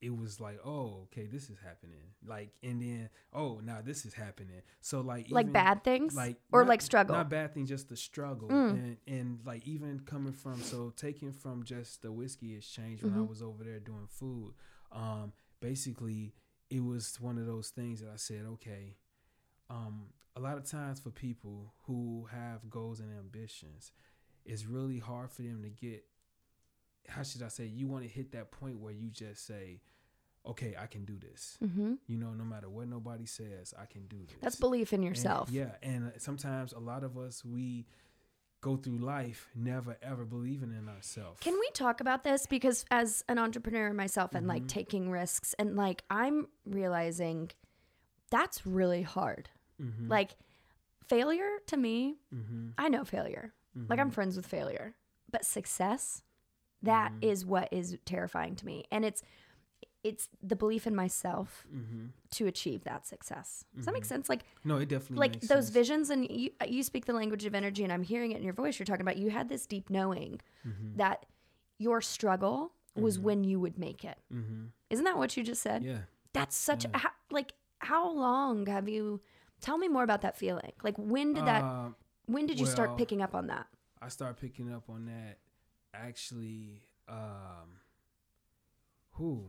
it was like oh okay this is happening. Like and then oh now this is happening. So like like bad things? like or not- like struggle? Not bad thing just the struggle. Mm. and and like even coming from so taking from just the whiskey exchange when i Mhm. was over there doing food um basically it was one of those things that i said okay um a lot of times for people who have goals and ambitions it's really hard for them to get how should i say you want to hit that point where you just say okay i can do this hmm you know no matter what nobody says i can do this that's belief in and- yourself yeah, and sometimes a lot of us we go through life never ever believing in ourselves. Can we talk about this? Because as an entrepreneur myself and like Mhm. taking risks and like I'm realizing that's really hard. mm-hmm. Like failure to me, mm-hmm. I know failure. Like I'm friends with failure. But success, that is Mhm. what is terrifying to me. And it's it's the belief in myself mm-hmm. to achieve that success. Does that make Mhm. sense? Like no, it definitely like those sense. visions and you you speak the language of energy and I'm hearing it in your voice. You're talking about you had this deep knowing Mhm. that your struggle was Mhm. when you would make it. Mm-hmm. Isn't that what you just said? Yeah. That's such Yeah. how, like how long have you tell me more about that feeling? Like when did that Um, when did you start picking up on that? I started picking up on that actually. Um, who?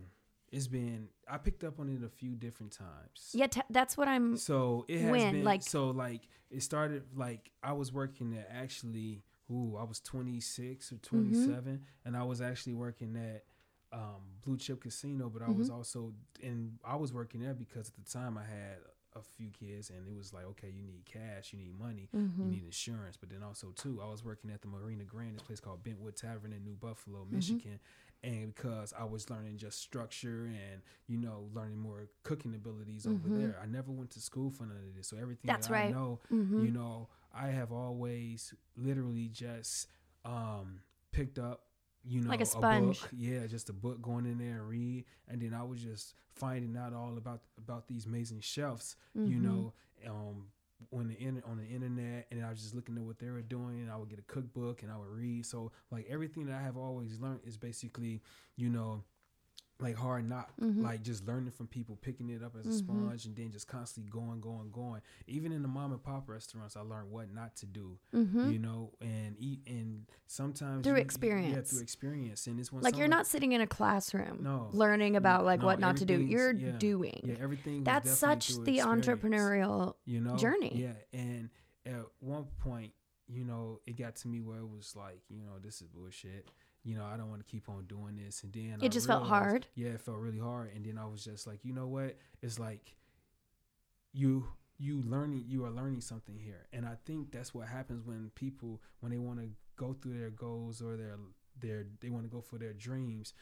It's been I picked up on it a few different times. Yeah, t- that's what I'm So it has When? been Like- so like it started like I was working at actually ooh I was 26 or Mm-hmm. 27 and I was actually working at um, Blue Chip Casino but I Mm-hmm. was also and I was working there because at the time I had a few kids and it was like okay you need cash you need money Mm-hmm. you need insurance but then also too I was working at the Marina Grand this place called Bentwood Tavern in New Buffalo Mm-hmm. Michigan and because I was learning just structure and you know learning more cooking abilities over Mhm. there. I never went to school for none of this, so everything That's that right. I know, Mhm. you know, I have always literally just um, picked up. You know, Like a sponge. book. yeah, just a book, going in there and read, and then I was just finding out all about about these amazing chefs. You Mhm. know, um, on the inter- on the internet, and I was just looking at what they were doing, and I would get a cookbook and I would read. So like everything that I have always learned is basically, you know, like hard knock, Mhm. like just learning from people, picking it up as a Mhm. sponge, and then just constantly going, going, going. Even in the mom and pop restaurants, I learned what not to do, Mhm. you know, and eat. And sometimes Through you- yeah, experience. through experience, and it's like you're not sitting in a classroom No. learning about like No, what not to do. You're yeah, doing. yeah, everything. That's such the entrepreneurial you know journey. yeah and at one point you know it got to me where it was like you know this is bullshit you know i don't want to keep on doing this and then It I just felt hard? yeah it felt really hard and then i was just like you know what it's like you you learning you are learning something here and i think that's what happens when people when they want to go through their goals or their their they want to go for their dreams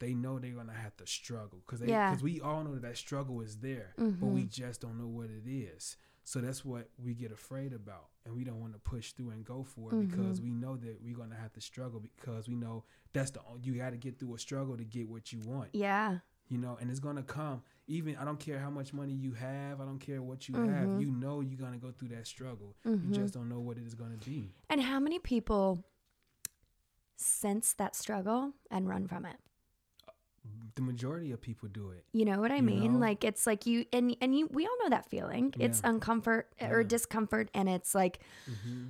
they know they're gonna have to struggle because Yeah. because we all know that that struggle is there, but we Mhm. just don't know what it is. So that's what we get afraid about, and we don't want to push through and go for it because Mhm. we know that we're gonna have to struggle because we know that's the you got to get through a struggle to get what you want, Yeah. you know, and it's gonna come. Even I don't care how much money you have, I don't care what you Mhm. have, you know you're gonna go through that struggle. Mhm. You just don't know what it is gonna be. And how many people sense that struggle and run from it? The majority of people do it. You know what I You mean? know? Like it's like you and and you we all know that feeling. It's Yeah. uncomfort or discomfort and it's like hmm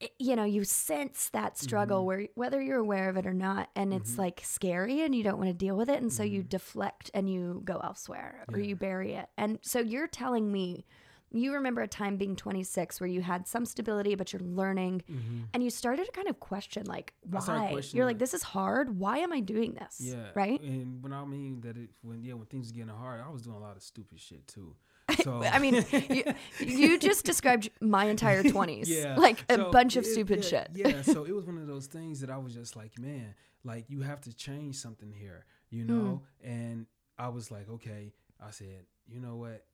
it- you know, you sense that struggle Mhm. where whether you're aware of it or not and it's Mhm. like scary and you don't want to deal with it and so you Mhm. deflect and you go elsewhere or you bury it. And so you're telling me you remember a time being 26 where you had some stability but you're learning hmm and you started to kind of question like why you're like this is hard why am i doing this Yeah. right And when I mean that, it when yeah, when things getting hard, I was doing a lot of stupid shit too. So i mean you, you just described my entire 20s yeah, like a so bunch of it- stupid yeah, shit Yeah. So it was one of those things that I was just like, man, like you have to change something here, you know. And I was like, okay. I said, you know what?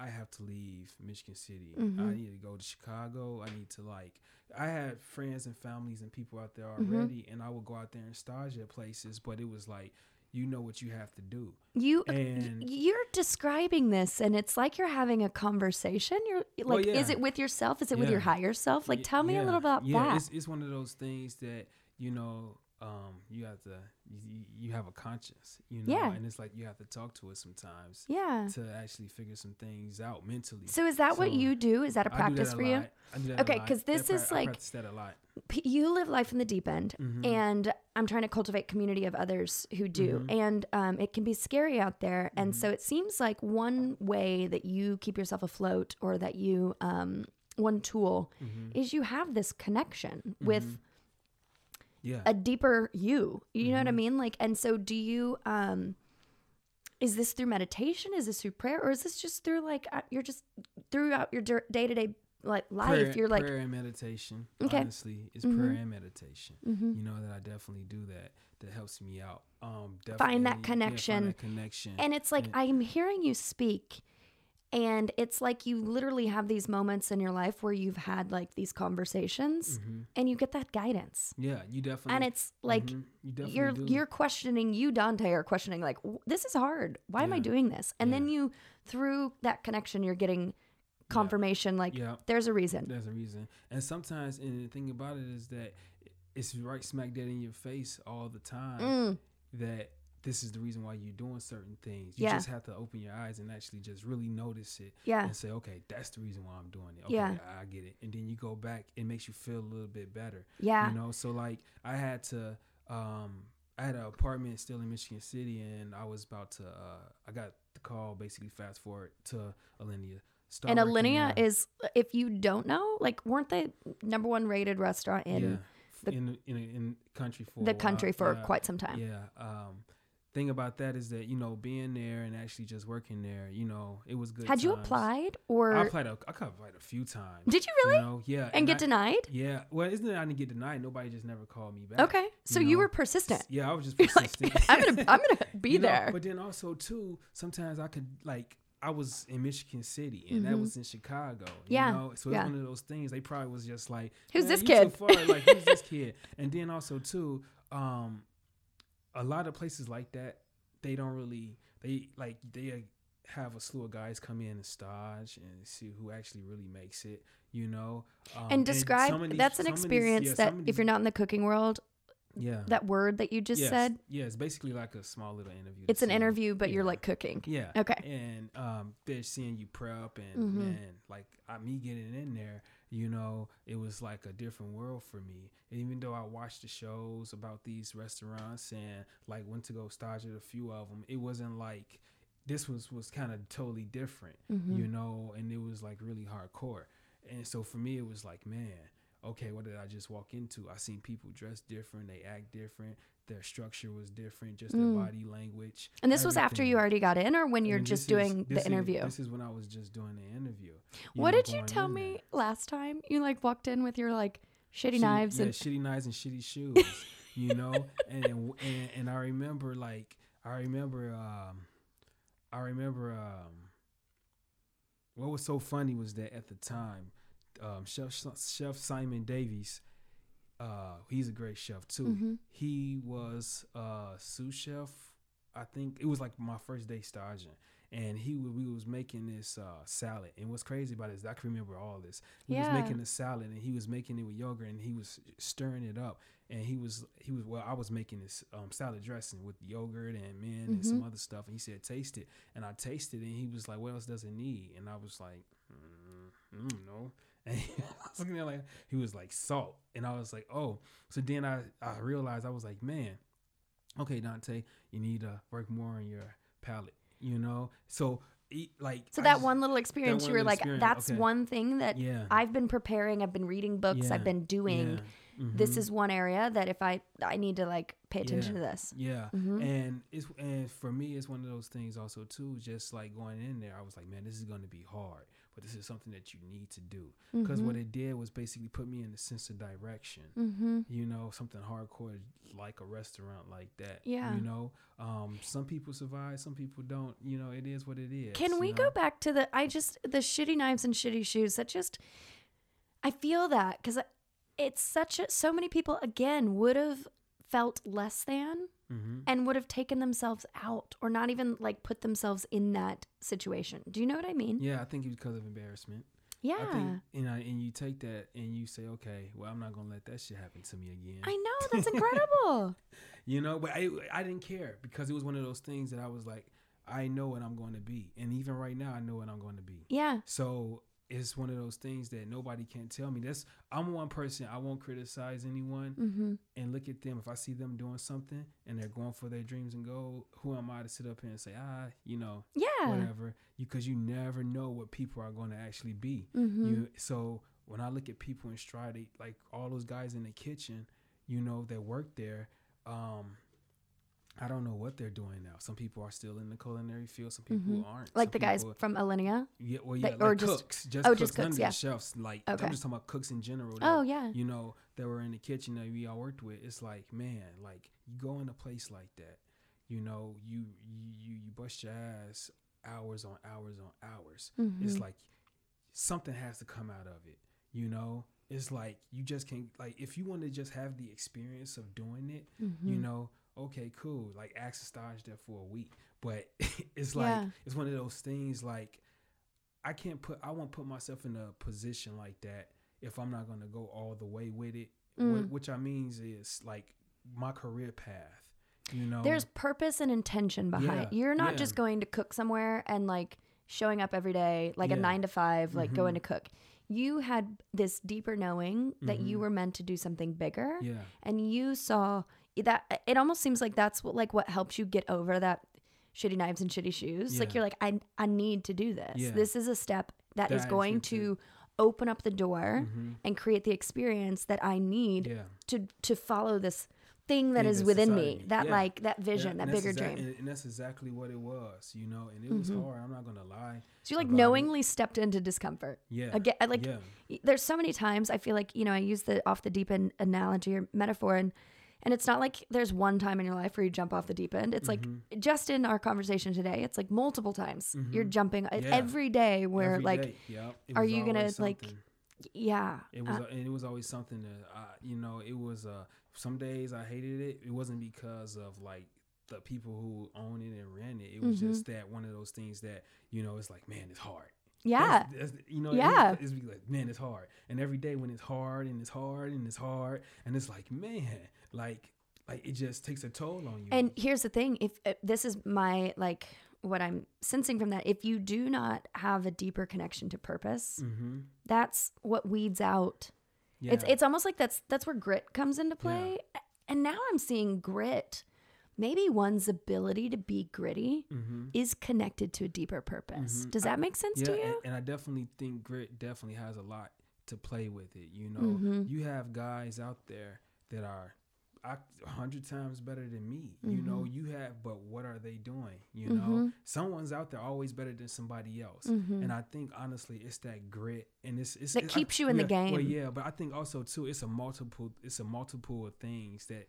I have to leave Michigan City. I Mhm. need to go to Chicago. I need to like. I had friends and families and people out there Mhm. already, and I would go out there and stage at places. But it was like, you know what you have to do. you And- you're describing this and it's like you're having a conversation you're Well, like is it with yourself is it with your higher self like tell me a little about yeah, that It's, it's one of those things that you know um, you have to you, you have a conscience, you know, Yeah. and it's like you have to talk to it sometimes yeah to actually figure some things out mentally. so is that what you do is that a I practice that a for you lot. I that Okay, because I this pra- is I like- practice that a lot. P- you live life in the deep end Mhm. and i'm trying to cultivate community of others who do Mhm. and um, it can be scary out there and Mhm. so it seems like one way that you keep yourself afloat or that you um, one tool Mhm. is you have this connection with Mhm. Yeah, a deeper you you know what i Mhm. mean like and so do you um is this through meditation is this through prayer or is this just through like uh, you're just throughout your day-to-day like life prayer, you're like prayer and meditation. Okay. Honestly, it's Mhm. prayer and meditation. Mhm. You know that I definitely do that. That helps me out. Um, Find that definitely- yeah, find connection. that connection. And it's like And- I'm hearing you speak and it's like you literally have these moments in your life where you've had like these conversations Mhm. and you get that guidance. Yeah, you definitely. And it's like Mhm. you definitely you're you're questioning you Dante are questioning like this is hard. Why am I doing this? And then you through that connection you're getting confirmation like yeah, there's a reason. there's a reason. And sometimes, and the thing about it is that it's right smack dead in your face all the time Mm, that this is the reason why you're doing certain things. You Yeah. just have to open your eyes and actually just really notice it yeah. and say, okay, that's the reason why I'm doing it. Okay, Yeah. I get it. And then you go back, it makes you feel a little bit better. Yeah. You know, so like I had to um I had an apartment still in Michigan City and I was about to uh I got the call basically fast forward to Alinea. And Alinea is if you don't know, like weren't they number one rated restaurant in yeah, the- in in in country for the country for yeah. quite some time? Yeah. Um thing about that is that, you know, being there and actually just working there, you know, it was good. Had you applied or I applied a, I applied a few times. did you really? You know, yeah. and get I- denied? Yeah. Well, isn't it I didn't get denied. Nobody just never called me back. Okay. So you you were persistent. Yeah, I was just You're like, persistent. I'm gonna I'm gonna be You know, there. But then also too, sometimes I could like I was in Michigan City and that Mhm. was in Chicago. Yeah, You know? So yeah. it's one of those things. They probably was just like, Who's this kid?" Far. Like who's this kid? And then also too, um, a lot of places like that, they don't really they like they have a slew of guys come in and stage and see who actually really makes it. You know, um, and describe of these- that's an of these- experience yeah, that of if you're not in the cooking world, yeah that word that you just yes, said, yeah, it's basically like a small little interview. it's an see- interview, but you're like cooking. Yeah. Okay. And um, they're seeing you prep, and Mhm. man, like I, me getting in there, you know, it was like a different world for me. And even though I watched the shows about these restaurants and like went to go stage at a few of them, it wasn't like this was was kind of totally different, Mhm. you know, and it was like really hardcore. And so for me, it was like, man, okay, what did I just walk into? I seen people dress different, they act different, their structure was different, just Mm. their body language. And this was after you already got in, or when you're And just is- doing this the is- interview. this is when I was just doing the interview. what know, did you tell me there. last time? You like walked in with your like shitty Shitty- knives yeah, and shitty knives and shitty shoes. you know. and, and and I remember like I remember um I remember um what was so funny was that at the time um Chef Chef Simon Davies uh he's a great chef too. Mhm. He was uh sous chef. I think it was like my first day staging. And he we was making this uh, salad, and what's crazy about it is I can remember all this. He Yeah. was making a salad, and he was making it with yogurt, and he was stirring it up, and he was he was well, I was making this um, salad dressing with yogurt and mint and some other stuff, and he said taste it, and I tasted it, and he was like, what else does it need? And I was like, mm, don't know. And I was looking at like he was like salt, and I was like, oh. So then I I realized I was like, man, okay, Dante, you need to work more on your palate, you know. So like So I that just- one little experience, one you were like, experience, that's okay. one thing that yeah, I've been preparing. I've been reading books. Yeah. I've been doing. yeah, This mhm. is one area that if I I need to like pay attention to this. Yeah, Mhm. and it's and for me, it's one of those things also too. Just like going in there, I was like, man, this is going to be hard, but this is something that you need to do because what it did was basically put me in a sense of direction. Mm-hmm. You know, something hardcore like a restaurant like that. Yeah. You know, um, some people survive, some people don't. You know, it is what it is. Can we know? go back to the I just the shitty knives and shitty shoes that just I feel that cuz it's such a so many people again would have felt less than Mhm. and would have taken themselves out or not even like put themselves in that situation. Do you know what I mean? Yeah, I think it's because of embarrassment. Yeah. I think, and I, and you take that and you say, okay, well, I'm not gonna let that shit happen to me again. I know that's incredible. you know but i i didn't care because it was one of those things that i was like i know what i'm going to be and even right now i know what i'm going to be yeah. so it's one of those things that nobody can tell me that's i'm one person i won't criticize anyone Mhm. and look at them if i see them doing something and they're going for their dreams and goal who am i to sit up here and say ah you know Yeah. whatever because you never know what people are going to actually be Mhm. you so when I look at people in Stride, like all those guys in the kitchen, you know, that work there, um, I don't know what they're doing now. Some people are still in the culinary field. Some people Mhm. aren't. Like Some the guys people- from Alinea? yeah, well, that- yeah, like or just- cooks, just oh, cooks, just cooks, yeah. the chefs. Like Okay. I'm just talking about cooks in general. Oh, yeah. you know, that were in the kitchen that we all worked with. It's like, man, like you go in a place like that, you know, you you you, you bust your ass hours on hours on hours. It's Mhm. like something has to come out of it. You know, it's like you just can't like if you want to just have the experience of doing it. You Mhm. know, okay, cool. Like ask to stage there for a week, but it's like Yeah. it's one of those things like I can't put I won't put myself in a position like that if I'm not gonna go all the way with it. Mm. Wh- which I means is like my career path. You know, There's purpose and intention behind it. Yeah, You're not yeah. just going to cook somewhere and like showing up every day like a nine to five, like going Mhm. to cook. You had this deeper knowing that you Mhm. were meant to do something bigger, yeah, and you saw that. It almost seems like that's what like what helps you get over that shitty knives and shitty shoes. Like you're like, I I need to do this. Yeah. This is a step that is That is going too. to open up the door Mhm. and create the experience that I need yeah. to to follow this thing that is within society- me. That yeah. like that vision, that bigger exact- dream. and, and that's exactly what it was, you know. And it was Mhm. hard. I'm not gonna lie. So you like about it. knowingly stepped into discomfort. Yeah, Again, like yeah, there's so many times I feel like you know I use the off the deep end analogy or metaphor, and and it's not like there's one time in your life where you jump off the deep end. It's Mhm. like just in our conversation today, it's like multiple times you're Mhm. jumping uh, Yeah. every day where Every like day. It are you gonna, like, yeah, It was, uh, and it was always something that, I, you know, it was. Uh, some days I hated it. It wasn't because of like the people who own it and ran it. It was Mhm. just that one of those things that you know, it's like, man, it's hard. Yeah, That's, that's, you know, Yeah. It's, it's like, man, it's hard. And every day when it's hard and it's hard and it's hard and it's like, man, like, like it just takes a toll on you. And here's the thing: if uh, this is my like what I'm sensing from that, if you do not have a deeper connection to purpose, mm-hmm. that's what weeds out yeah. It's it's almost like that's that's where grit comes into play. And now I'm seeing grit. Maybe one's ability to be gritty mm-hmm. is connected to a deeper purpose. Mhm. Does that make sense yeah, to and, you? and I definitely think grit definitely has a lot to play with it. You know, Mhm. you have guys out there that are a hundred times better than me. You know, Mm-hmm. you have, but what are they doing? You know, someone's out there always better than somebody else. Mhm. And I think honestly, it's that grit, and it's, it's That it- I- keeps you in the yeah, Well, game. yeah, but I think also too, it's a multiple, it's a multiple of things that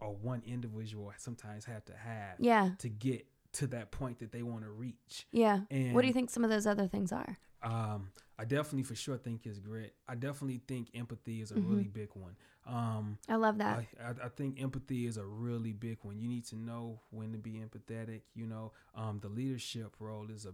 or one individual sometimes have to have Yeah. to get to that point that they want to reach. Yeah. And what do you think some of those other things are? Um, I definitely for sure think is grit. I definitely think empathy is a Mhm. really big one. Um, I love that. I, I, I think empathy is a really big one. You need to know when to be empathetic. You know, um, the leadership role is a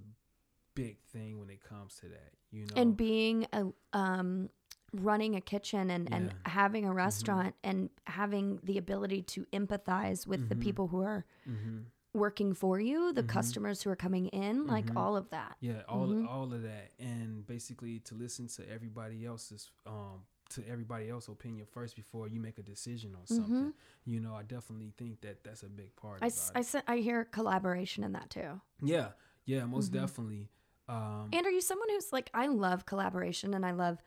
big thing when it comes to that. You know, and being a um running a kitchen and and Yeah. Mm-hmm. having a restaurant and having the ability to empathize with the Mhm. people who are hmm working for you the Mhm. customers who are coming in like Mhm. all of that yeah, all all of that, and basically to listen to everybody else's um to everybody else's opinion first before you make a decision on something. You know, I definitely think that that's a big part. Mm-hmm. I, about s- it. I, hear collaboration in that too Yeah, yeah, most Mhm. definitely. Um, and are you someone who's like i love collaboration and i love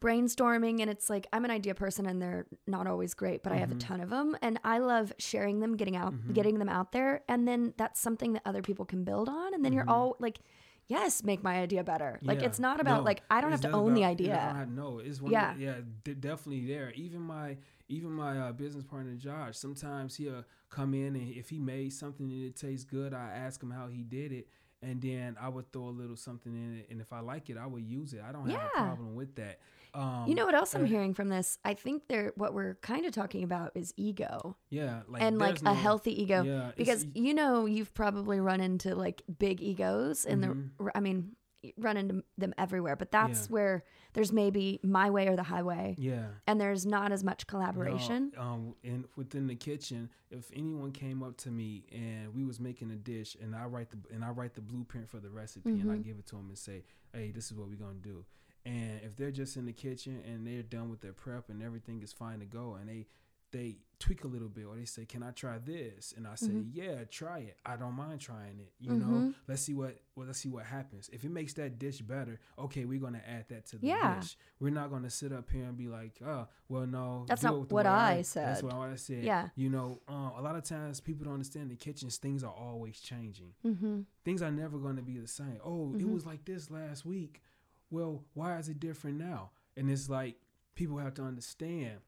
brainstorming and it's like i'm an idea person and they're not always great but i have a Mhm. ton of them and i love sharing them getting out Mhm. getting them out there and then that's something that other people can build on and then you're Mhm. all like yes make my idea better like it's not about no, like i don't have to own the about- yeah, idea have- no, it's one. Yeah. Yeah, yeah, de- definitely there. Even my even my uh, business partner Josh. Sometimes he'll come in and if he made something and it tastes good, I ask him how he did it, and then I would throw a little something in it, and if I like it, I would use it. I don't have a problem with that. Um, you know what else i'm hearing from this i think they're what we're kind of talking about is ego Yeah, like and like there's a no- healthy ego Yeah, because you know you've probably run into like big egos in Mhm. the i mean run into them everywhere but that's Yeah. where there's maybe my way or the highway yeah. and there's not as much collaboration No, um, and within the kitchen, if anyone came up to me and we was making a dish, and I write the and I write the blueprint for the recipe, and I Mhm. give it to them and say, "Hey, this is what we're gonna do." And if they're just in the kitchen and they're done with their prep and everything is fine to go, and they they tweak a little bit or they say, "Can I try this?" and I say, Mhm. "Yeah, try it. I don't mind trying it. You Mhm. know, let's see what well, let's see what happens. If it makes that dish better, okay, we're gonna add that to the Yeah. dish. We're not gonna sit up here and be like, oh, well, no, That's not what way I said. That's what I said. Yeah. You know, um, a lot of times people don't understand the kitchens things are always changing. mm-hmm. Things are never gonna be the same. Oh, it Mhm. was like this last week. Well, why is it different now? And it's like people have to understand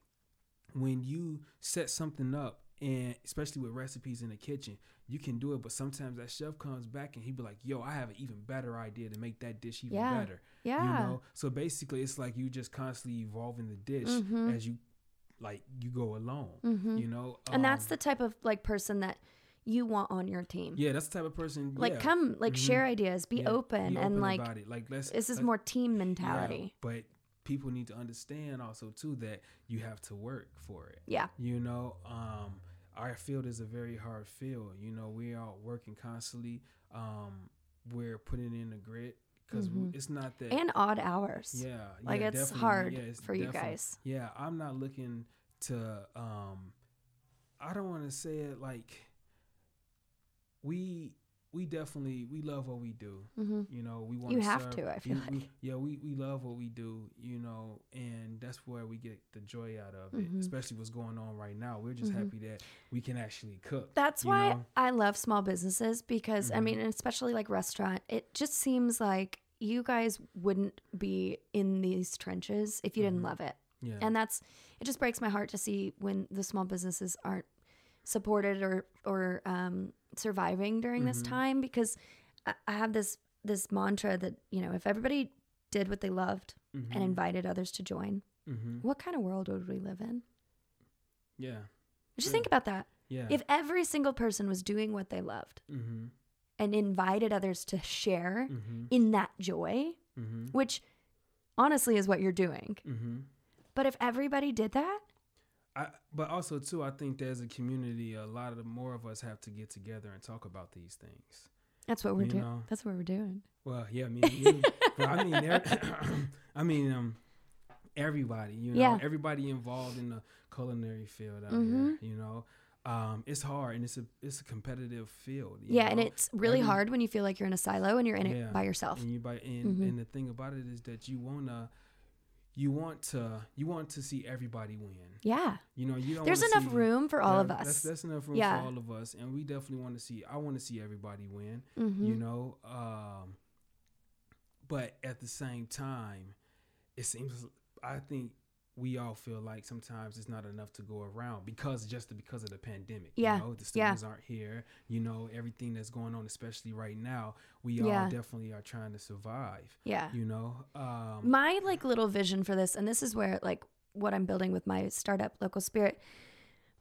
when you set something up and especially with recipes in the kitchen you can do it but sometimes that chef comes back and he be like yo i have an even better idea to make that dish even Yeah. better yeah you know so basically it's like you just constantly evolving the dish Mhm. as you like you go along Mhm. you know and that's Um, the type of like person that you want on your team. Yeah that's the type of person like yeah, come like Mhm. share ideas be yeah, open be and like about it. Like let's this is let's- more team yeah, mentality but people need to understand also too that you have to work for it. Yeah, you know um our field is a very hard field. You know we are working constantly um we're putting in the grit because Mhm. it's not that and odd hours. Yeah like yeah, it's hard Yeah, it's for you guys. Yeah i'm not looking to um i don't want to say it like we we definitely we love what we do hmm you know we want You have to, I feel we, like. we- yeah we, we love what we do you know and that's where we get the joy out of it Mhm. especially what's going on right now we're just Mhm. happy that we can actually cook That's why know? I love small businesses because I Mhm. mean, especially like restaurant, it just seems like you guys wouldn't be in these trenches if you didn't Mhm. love it. yeah And that's it just breaks my heart to see when the small businesses aren't supported or or um, surviving during this Mhm. time because I, I have this this mantra that you know if everybody did what they loved Mhm. and invited others to join, Mhm. what kind of world would we live in? yeah Just Yeah. think about that. yeah If every single person was doing what they loved mm-hmm. and invited others to share Mm-hmm. in that joy, Mm-hmm. which honestly is what you're doing. Mm-hmm. But if everybody did that, I, but also too, I think there's a community. A lot of the more of us have to get together and talk about these things. that's what we're doing. That's what we're doing. Well, yeah, I mean, you, I mean, I mean, um, everybody, you know, Yeah. everybody involved in the culinary field out Mhm. here, you know, um, it's hard and it's a it's a competitive field. you Yeah, and it's really hard when you feel like you're in a silo and you're in Yeah. it by yourself. and you by and, Mhm. and the thing about it is that you wanna you want to you want to see everybody win. Yeah. You know, you don't. There's enough see- room for all Yeah, of us. That's, that's enough room Yeah. for all of us, and we definitely want to see. I want to see everybody win. Mhm. You know, um, but at the same time, it seems I think we all feel like sometimes it's not enough to go around because just because of the pandemic. Yeah. You know, the Yeah. students aren't here. You know, everything that's going on, especially right now, we Yeah. all definitely are trying to survive. Yeah. You know, um, my like little vision for this and this is where like what i'm building with my startup local spirit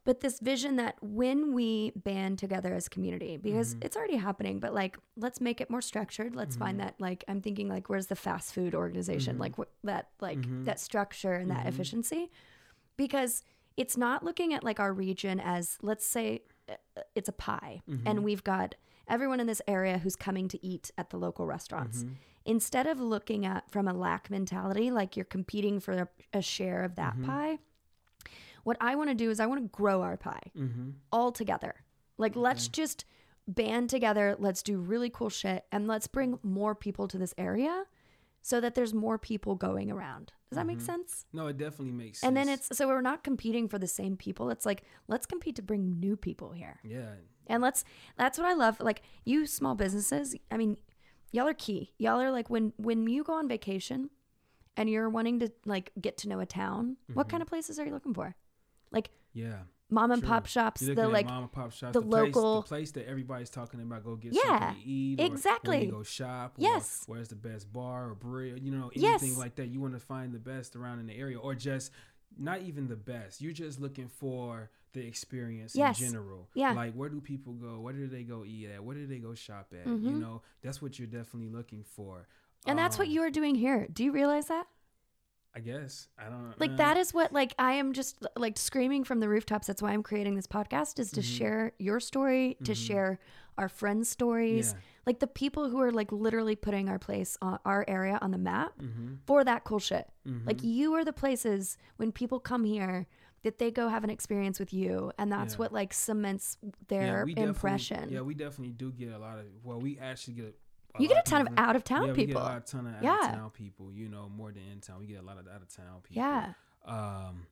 but this vision that when we band together as community because Mhm. it's already happening but like let's make it more structured let's find Mhm. that like i'm thinking like where's the fast food organization Mhm. like what that like Mhm. that structure and that Mhm. efficiency because it's not looking at like our region as let's say uh, it's a pie Mhm. and we've got everyone in this area who's coming to eat at the local restaurants instead of looking at from a lack mentality, like you're competing for a, a share of that pie, what I want to do is I want to grow our pie mhm, all together. Like, let's just band together, let's do really cool shit, and let's bring more people to this area so that there's more people going around. Does that make Mhm. sense? no, it definitely makes sense. And then it's so we're not competing for the same people. It's like, let's compete to bring new people here. yeah, And let's that's what I love. Like you small businesses, I mean, y'all are key. Y'all are like when when you go on vacation and you're wanting to like get to know a town, what Mhm. kind of places are you looking for? Yeah. Mom and True. pop shops, the like mom and pop shops, the the, place, local- the place that everybody's talking about. Go get Yeah, something to eat. Or exactly. Go shop. Or Yes. Where's the best bar or brewery? You know, anything Yes. like that. You want to find the best around in the area, or just not even the best. You're just looking for the experience Yes. in general. Yeah. Like where do people go? Where do they go eat at? Where do they go shop at? You Mhm. know, that's what you're definitely looking for. and that's what Um, you are doing here. Do you realize that? I guess I don't know. Like uh, that is what like I am just like screaming from the rooftops. That's why I'm creating this podcast is to Mhm. share your story, to Mhm. share our friends' stories, Yeah. like the people who are like literally putting our place on our area on the map Mm-hmm. for that cool shit. Mm-hmm. Like you are the places when people come here that they go have an experience with you, and that's Yeah. what like cements their definitely- impression. Yeah, we definitely do get a lot of. Well, we actually get. You get a ton of people out of town yeah, we get people. a lot of ton of Yeah. out of town people. You know, more than in town. We get a lot of out of town people. Yeah, Um.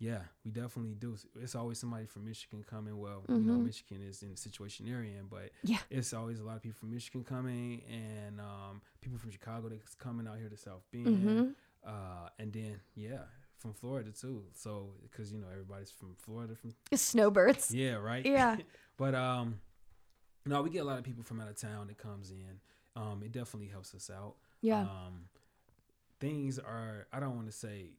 Yeah, we definitely do. It's always somebody from Michigan coming. Well, you know, Mhm. Michigan is in the situation they're in, but Yeah. it's always a lot of people from Michigan coming, and um, people from Chicago that's coming out here to South Bend, hmm uh, and then yeah, from Florida too. So because you know everybody's from Florida, from snowbirds. yeah, right. Yeah. but um, no, we get a lot of people from out of town that comes in. Um, it definitely helps us out. Yeah, Um, things are. I don't want to say.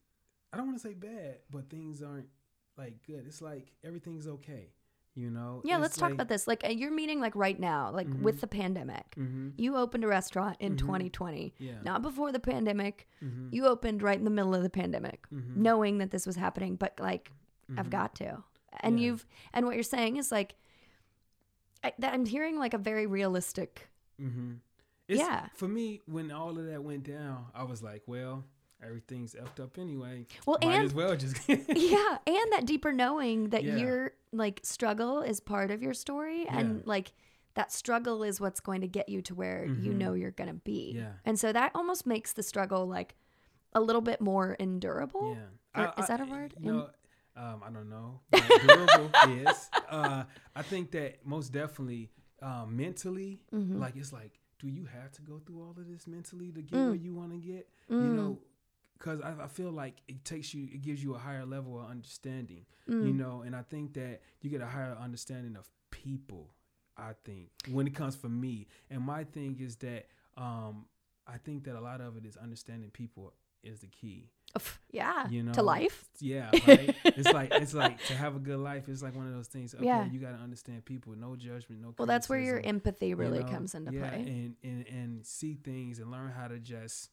I don't want to say bad, but things aren't like good. It's like everything's okay. You know. yeah. Let's talk about this. Like uh, you're meeting like right now, like Mhm. with the pandemic. Mhm. You opened a restaurant in Mhm. 2020, Yeah. not before the pandemic. Mhm. You opened right in the middle of the pandemic, Mhm. knowing that this was happening, but like I've Mhm. got to. And Yeah. you've and what you're saying is like I, that I'm hearing like a very realistic. Mm-hmm. It's, Yeah. For me, when all of that went down, I was like, well, everything's effed up anyway. Well, Might and as well just. yeah, and that deeper knowing that Yeah. your like struggle is part of your story and Yeah. like that struggle is what's going to get you to where you Mhm. know you're going to be. Yeah. And so that almost makes the struggle like a little bit more endurable. Yeah. Or is that a word? You know, um, I don't know. Durable is. Uh, I think that most definitely um, mentally, Mhm. like it's like, do you have to go through all of this mentally to get Mm. where you want to get? You Mm, know, because I, I feel like it takes you, it gives you a higher level of understanding. mm. You know, and I think that you get a higher understanding of people. I think when it comes for me, and my thing is that um, I think that a lot of it is understanding people is the key. Yeah. You know, to life. Yeah, right. it's like it's like to have a good life. It's like one of those things. Okay, Yeah. you got to understand people. No judgment. No. Well, that's where your empathy you really know? comes into yeah, play. and, and and see things and learn how to just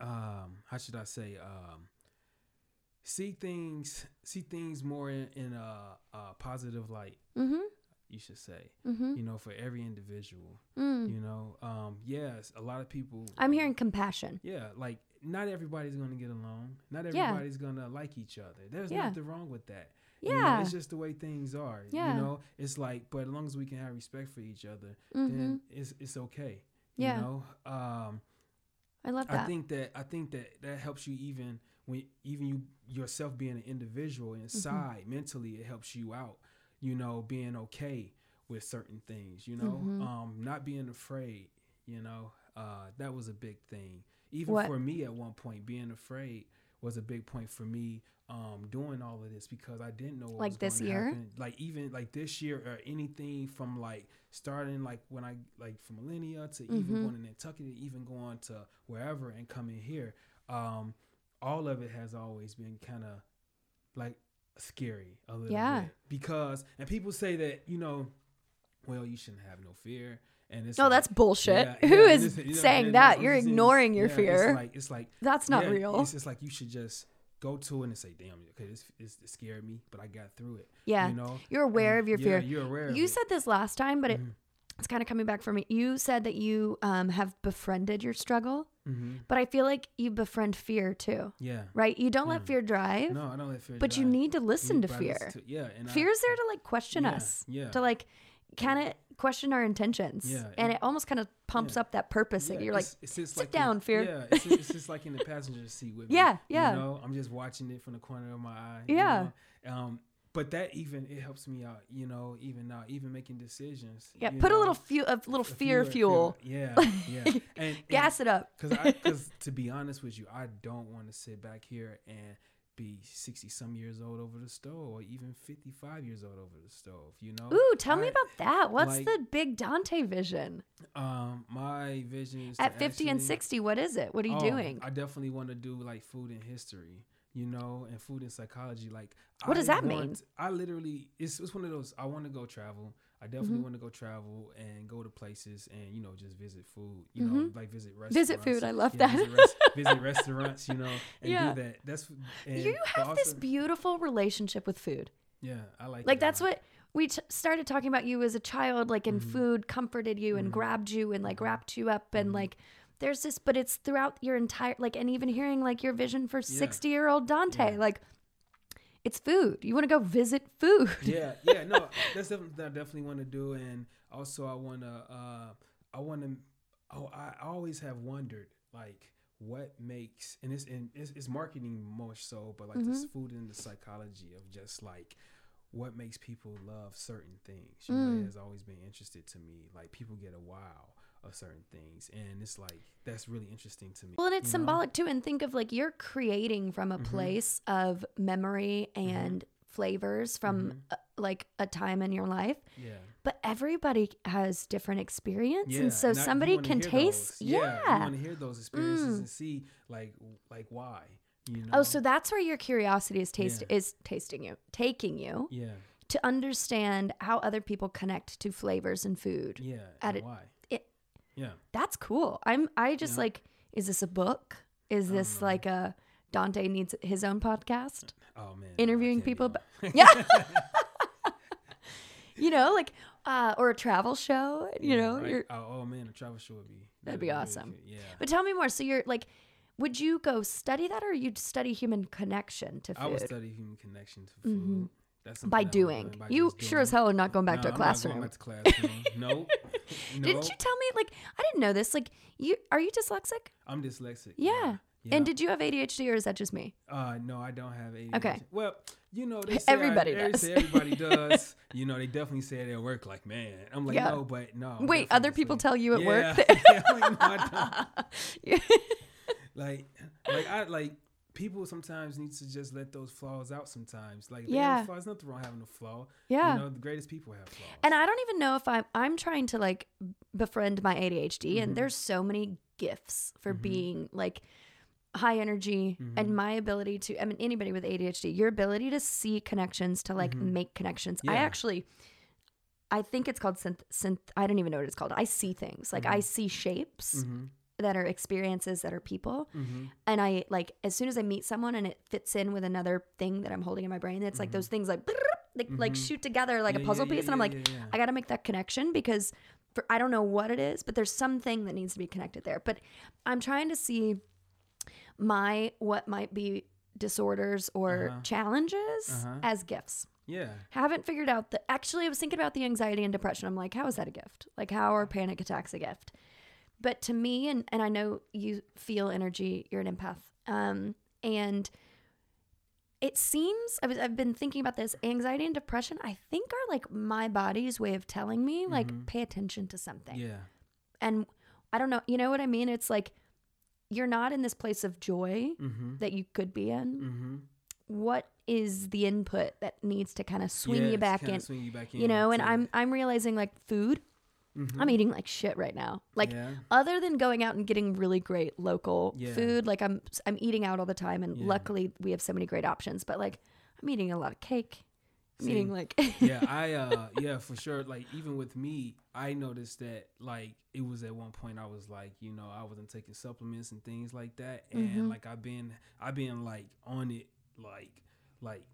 um how should I say um see things see things more in, in a, a positive light. Mm-hmm. You should say. Mm-hmm. You know, for every individual. Mm. You know, um, yes, a lot of people. I'm hearing compassion. Yeah, like not everybody's gonna get along. Not Yeah. everybody's gonna like each other. There's Yeah. nothing wrong with that. You know, Yeah. it's just the way things are. Yeah. You know, it's like, but as long as we can have respect for each other, Mm-hmm. then it's it's okay. Yeah. You know, um, I love I think that I think that that helps you even when even you yourself being an individual Mm-hmm. inside mentally, it helps you out. You know, being okay with certain things. You know, Mhm. um, not being afraid. You know, uh, that was a big thing. Even What? for me at one point, being afraid was a big point for me um doing all of this because I didn't know what Like this year? happen. Like even like this year or anything from like starting like when I like from Alinea to even Mhm. going to Nantucket to even going to wherever and coming here. Um all of it has always been kind of like scary a little Yeah. bit because and people say that you know well you shouldn't have no fear and it's No, like- that's bullshit. yeah, Who yeah, is you know, saying that? no, You're I'm just saying, ignoring your yeah, fear. It's like it's like That's not real. It's just like you should just go to it and say, "Damn, okay, this, this it scared me, but I got through it." yeah. you know, You're aware And of your fear. You're aware. of You it. said this last time, but it, Mhm. it's kind of coming back for me. You said that you um, have befriended your struggle, Mhm. but I feel like you befriend fear too, Yeah. right? You don't let Mm. fear drive, No, I don't let fear. but you need to listen to fear. to- yeah, and I- Fear's there to like question us, Yeah. to like can of question our intentions. Yeah, And and- it almost kind of pumps yeah. up that purpose. yeah, that you're like, it's, it's just "Sit like in- down, fear." Yeah, it's, it's just like in the passenger seat with me. Yeah, yeah. You know, I'm just watching it from the corner of my eye. you Yeah. know? Um, but that even it helps me out. You know, even now, even making decisions. yeah, you put a little few, a little a fear few- fuel, Yeah, yeah. And, and gas it up. Because I, because to be honest with you, I don't want to sit back here and be sixty some years old over the stove, or even fifty five years old over the stove. You know. Ooh, tell me about that. What's like- the big Dante vision? Um, my vision is At 50 and 60, what is it? What are you Oh, doing? I definitely want to do like food and history, you know, and food and psychology. Like, What does I that mean? I literally, it's, it's one of those. I want to go travel. I definitely Mhm. want to go travel and go to places and you know just visit food. You know, like visit restaurants. Mm-hmm. Visit food, I love Yeah, that. Visit, res- visit restaurants, you know, and Yeah. do that. That's and, you have this beautiful relationship with food. Yeah, I like. Like that's what we t- started talking about you as a child like and Mhm. food comforted you and Mhm. grabbed you and like Mhm. wrapped you up and Mhm. like there's this but it's throughout your entire like and even hearing like your vision for Yeah. 60 year old Dante Yeah. like it's food. You want to go visit food. yeah, yeah, no, that's something that I definitely want to do, and also I want to, uh, I want to, oh, I always have wondered like what makes, and it's and it's, it's marketing more so, but like this Mm-hmm. food and the psychology of just like what makes people love certain things. You know, Mm. it has always been interested to me. Like people get a wow of certain things, and it's like that's really interesting to me. Well, and it's you know? symbolic too. And think of like you're creating from a Mhm. place of memory and flavors from Mhm. uh, like a time in your life. Yeah. But everybody has different experience, Yeah, and so you somebody can taste. those. Yeah. you want to hear those experiences Mm. and see like like why. You know. Oh, so that's where your curiosity is taste Yeah. is tasting you, taking you yeah, to understand how other people connect to flavors and food. yeah, At and it- why? it- yeah, That's cool. I'm I just Yeah. like is this a book? Is this know. like a Dante needs his own podcast? oh man, Interviewing people but- Yeah. You know, like uh or a travel show, you Yeah, know, right. oh, oh, man, a travel show would be That'd be really awesome. good. Yeah, But tell me more. So you're like would you go study that or you'd study human connection to food? I would study human connection to food. Mhm. That's by doing. by you just sure as hell are not going back No, to a I'm not classroom. going back to classroom. nope. Didn't you tell me like I didn't know this? Like you are you dyslexic? I'm dyslexic. Yeah. Yeah. And did you have ADHD or is that just me? Uh, no, I don't have ADHD. Okay. Well, you know, they say Everybody I, does. say everybody does. You know, they definitely say it at work. Like, man, I'm like, Yeah. no, but no. I'm Wait, other people tell you at yeah. work yeah, like, no. Yeah. Like, like I like people sometimes need to just let those flaws out. Sometimes, like, Yeah. flaws. Nothing wrong having a flaw. yeah. You know, the greatest people have flaws. And I don't even know if I'm I'm trying to like befriend my ADHD Mhm. and there's so many gifts for Mhm. being like high energy Mhm. and my ability to I mean anybody with ADHD, your ability to see connections to like Mhm. make connections. I actually I think it's called synth synth I don't even know what it's called. I see things. Like I Mhm. see shapes Mm-hmm. That are experiences that are people Mm-hmm. and I like as soon as I meet someone and it fits in with another thing that I'm holding in my brain, it's like Mhm. those things like like, like Mhm. shoot together like a puzzle piece, and I'm like, I got to make that connection because for I don't know what it is, but there's something that needs to be connected there. But I'm trying to see my what might be disorders or Uh-huh. challenges Uh-huh. as gifts. yeah. Haven't figured out that actually I was thinking about the anxiety and depression. I'm like, how is that a gift? Like how are panic attacks a gift? But to me and and I know you feel energy, you're an empath. Um and it seems I was, I've been thinking about this anxiety and depression I think are like my body's way of telling me like Mhm. pay attention to something Yeah. and I don't know, you know what I mean? It's like you're not in this place of joy Mm-hmm. that you could be in, Mm-hmm. what is the input that needs to kind of swing you back in? Swing you back in. You know, and I'm I'm realizing like food, Mhm. I'm eating like shit right now. Like yeah. other than going out and getting really great local Yeah. food, like I'm I'm eating out all the time and Yeah. luckily we have so many great options, but like I'm eating a lot of cake. I'm See, eating like yeah, I uh yeah, for sure. Like even with me, I noticed that like it was at one point I was like, you know, I wasn't taking supplements and things like that. And Mhm. like I've been I've been like on it like like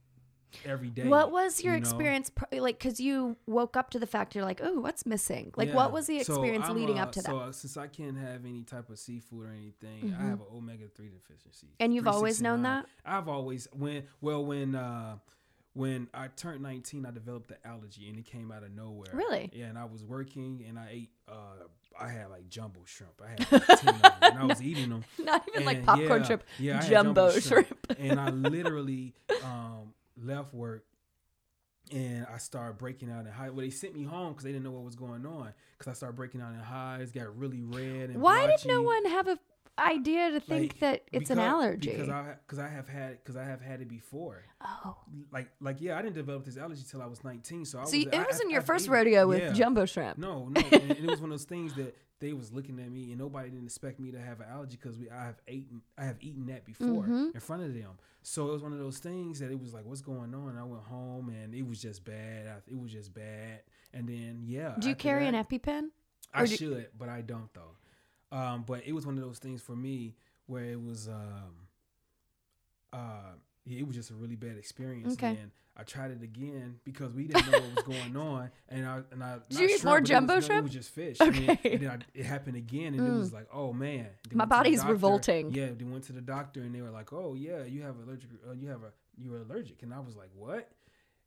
every day. What was your you know? experience like cuz you woke up to the fact you're like, "Oh, what's missing?" Like Yeah. what was the experience I'm, leading uh, up to so, that? uh, since I can't have any type of seafood or anything, Mhm. I have an omega three deficiency. And you've always known that? I've always when well when uh when I turned 19, I developed the allergy and it came out of nowhere. Really? Yeah, and I was working and I ate uh I had like jumbo shrimp. I had like 10 of them and I was eating them. Not even like popcorn yeah, shrimp, yeah, had jumbo, shrimp. and I literally um, left work and I started breaking out in hives. Well, they sent me home because they didn't know what was going on. Because I started breaking out in hives, got really red and Why did no one have a idea to think Like, that it's an allergy? Because I because I have had because I have had it before. oh. Like like yeah, I didn't develop this allergy till I was 19. So I So was, it I- wasn't I- your I've first rodeo with yeah. jumbo shrimp. No, no, and, and it was one of those things that they was looking at me, and nobody didn't expect me to have an allergy because we I have eaten I have eaten that before Mhm. in front of them. So it was one of those things that it was like, what's going on? And I went home, and it was just bad. I, it was just bad. And then yeah, Do you carry that, an EpiPen? I do- should, but I don't though. Um, but it was one of those things for me where it was um, uh, yeah, it was just a really bad experience. Okay. And I tried it again because we didn't know what was going on, and I and I Did you eat shrimp, more but it was- jumbo shrimp? It was just fish. And then, Okay. and then I, it happened again, and it Mm. was like, oh man, They My went to the body's revolting. Yeah, they went to the doctor, and they were like, oh yeah, you have allergic, uh, you have a you're allergic, and I was like, what?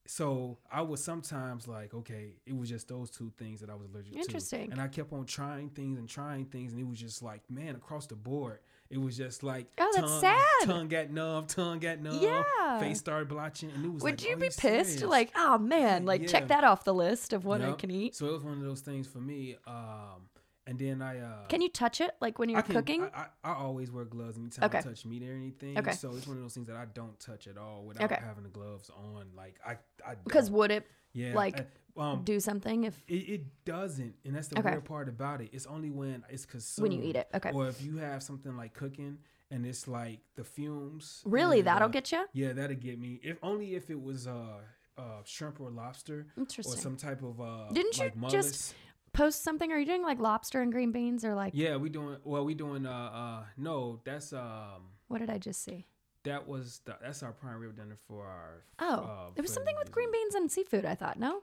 So I was sometimes like, okay, it was just those two things that I was allergic to. Interesting. And I kept on trying things and trying things, and it was just like, man, across the board, it was just like, Oh, that's tongue, sad. Tongue got numb, tongue got numb, Yeah. face started blotching, and it was. Would like, you be pissed? serious? Like, oh man, like Yeah. check that off the list of what I can eat. So it was one of those things for me. Um, and then I uh, Can you touch it like when you're I can, cooking? I, I, I always wear gloves anytime Okay. I touch meat or anything. Okay. So it's one of those things that I don't touch at all without Okay. having the gloves on. Like I, I Because would it yeah, like, I- um, do something if it, it doesn't, and that's the Okay. weird part about it. It's only when it's consumed. when you eat it? Okay. or if you have something like cooking and it's like the fumes. Really, and, that'll uh, get you? Yeah, that'll get me. If only if it was uh, uh shrimp or lobster or some type of uh. Didn't you like just- mollusk. Post something. Are you doing like lobster and green beans or like Yeah, we doing well. We doing uh uh no. That's um what did I just see? that was the, that's our prime rib dinner for our. Oh, uh, there was something with green beans and seafood. I thought no.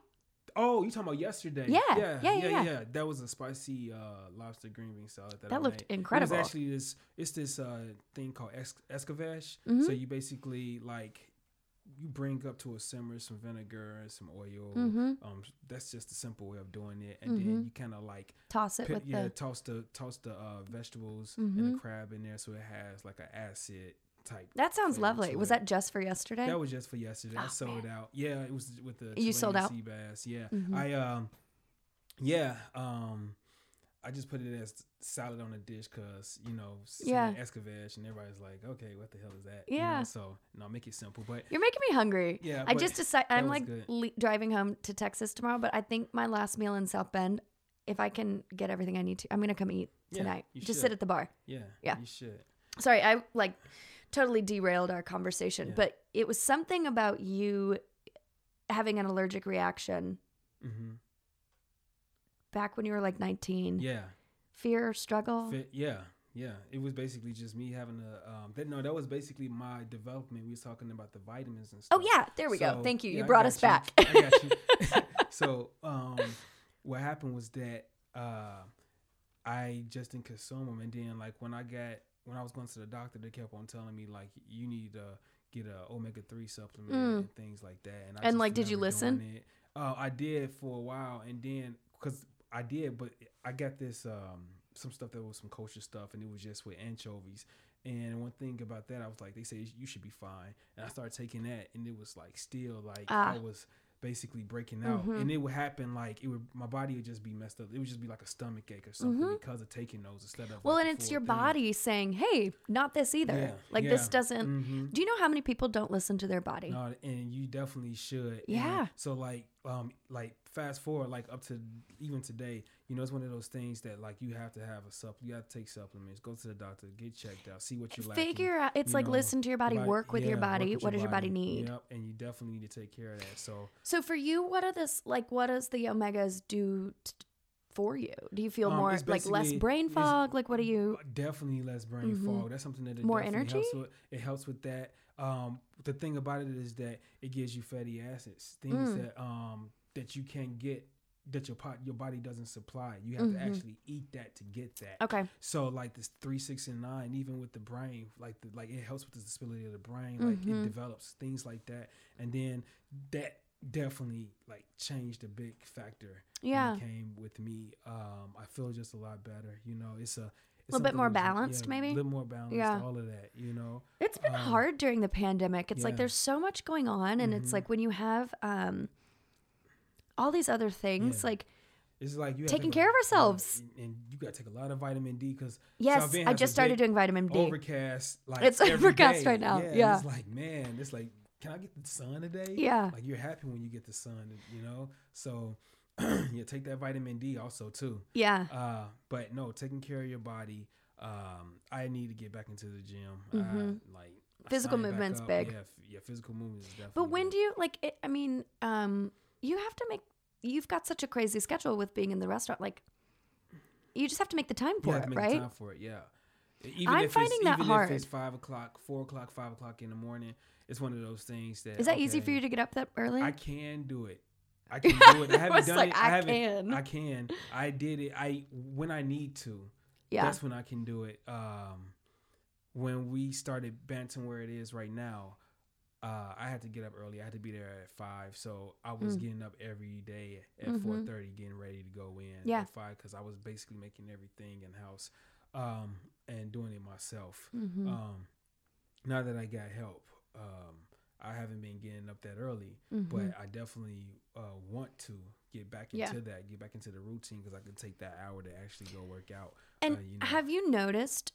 Oh, you talking about yesterday? Yeah, yeah, yeah, yeah, yeah, yeah. That was a spicy uh, lobster green bean salad that, That I looked made. incredible. It was actually this. It's this uh, thing called es- escovitch. Mhm. So you basically like you bring up to a simmer some vinegar and some oil. Mm-hmm. Um, that's just a simple way of doing it, and Mhm. then you kind of like Toss it with yeah, the. toss the toss the uh, vegetables Mhm. and the crab in there, so it has like an acid type. That sounds lovely. Was it. that just for yesterday? That was just for yesterday. I Oh, sold man. out. Yeah, it was with the You sold out? sea bass. Yeah, Mhm. I um, yeah um, I just put it as salad on a dish because you know, Yeah. yeah, escovitch, and everybody's like, okay, what the hell is that? You know, Yeah. so no, make it simple, but You're making me hungry. yeah, I just decided I'm like le- driving home to Texas tomorrow, but I think my last meal in South Bend, if I can get everything I need to, I'm gonna come eat Yeah, tonight. you Just should. sit at the bar. yeah, Yeah. you should. Sorry, I like totally derailed our conversation, Yeah. but it was something about you having an allergic reaction hmm back when you were like 19. Yeah, Fear, struggle. Fit, yeah, yeah. It was basically just me having a um. That, no, that was basically my development. We was talking about the vitamins and stuff. Oh yeah, there we go. Thank you. yeah, you brought us you. back. I you. so, um, what happened was that uh, I just didn't consume them, and then like when I got when I was going to the doctor, they kept on telling me like you need to get a omega three supplement Mm. and things like that. And, And, like, did you listen? Uh, I did for a while, and then because I did, but I got this um some stuff that was some kosher stuff, and it was just with anchovies. And one thing about that, I was like, they say you should be fine, and I started taking that, and it was like still like Ah. I was basically breaking out, Mhm. and it would happen like it would. My body would just be messed up. It would just be like a stomach ache or something Mhm. because of taking those instead of. Well, like, and it's your thing. body saying, "Hey, not this either. Yeah, like this doesn't." Mhm. Do you know how many people don't listen to their body? No, and you definitely should. And Yeah. so like, um, like fast forward, like up to even today, you know, it's one of those things that like you have to have a sup. You have to take supplements. Go to the doctor, get checked out, see what you're lacking. Figure out. It's like know, listen to your body, work with your yeah, work body. with What does your body need? Yep, and you definitely need to take care of that. So So for you, what are this like? What does the omegas do for you? Do you feel Um, more like less brain fog? Like what do you? definitely less brain Mhm. fog. That's something that it More energy? Helps with. It helps with that. Um, the thing about it is that it gives you fatty acids, things Mm. that um that you can't get that your pot your body doesn't supply. You have Mhm. to actually eat that to get that. Okay. So like this three, six, and nine, even with the brain, like the, like it helps with the stability of the brain. Like Mhm. it develops things like that, and then that definitely like changed a big factor. when Yeah. it came with me. Um, I feel just a lot better. You know, it's a it's Little bit more balanced, yeah, maybe? A little more balanced. Yeah. All of that. You know. It's been Um, hard during the pandemic. It's like there's so much going on, and it's Mhm. like when you have um all these other things, Yeah. like It's like you Taking care a- of ourselves. yeah, and you got to take a lot of vitamin D because yes, I just started doing vitamin D. overcast. Like It's overcast day. right now, and yeah. It's like man, it's like can I get the sun today? Yeah. Like you're happy when you get the sun. You know. So yeah, take that vitamin D also too. Yeah. Uh, but no, taking care of your body. Um, I need to get back into the gym. Mhm. I, like Physical movement's big. Yeah, f- yeah, physical movement is definitely. But when big. do you like? It, I mean, um, you have to make. You've got such a crazy schedule with being in the restaurant. Like, you just have to make the time for it, right? time for it? Yeah. Even I'm if finding it's, that even hard. If it's five o'clock, four o'clock, five o'clock in the morning, it's one of those things that. Is that easy for you to get up that early? I can do it. I can do it. I haven't done like, it. I I haven't. can. I can. I did it. I when I need to. yeah. That's when I can do it. Um, when we started Bantam where it is right now, uh, I had to get up early. I had to be there at five, so I was Mm. getting up every day at Mhm. four thirty, getting ready to go in Yeah. at five because I was basically making everything in house um, and doing it myself. Mhm. Um, now that I got help, um, I haven't been getting up that early, Mhm. but I definitely uh, want to get back Yeah. into that, get back into the routine because I can take that hour to actually go work out. And uh, you know. have you noticed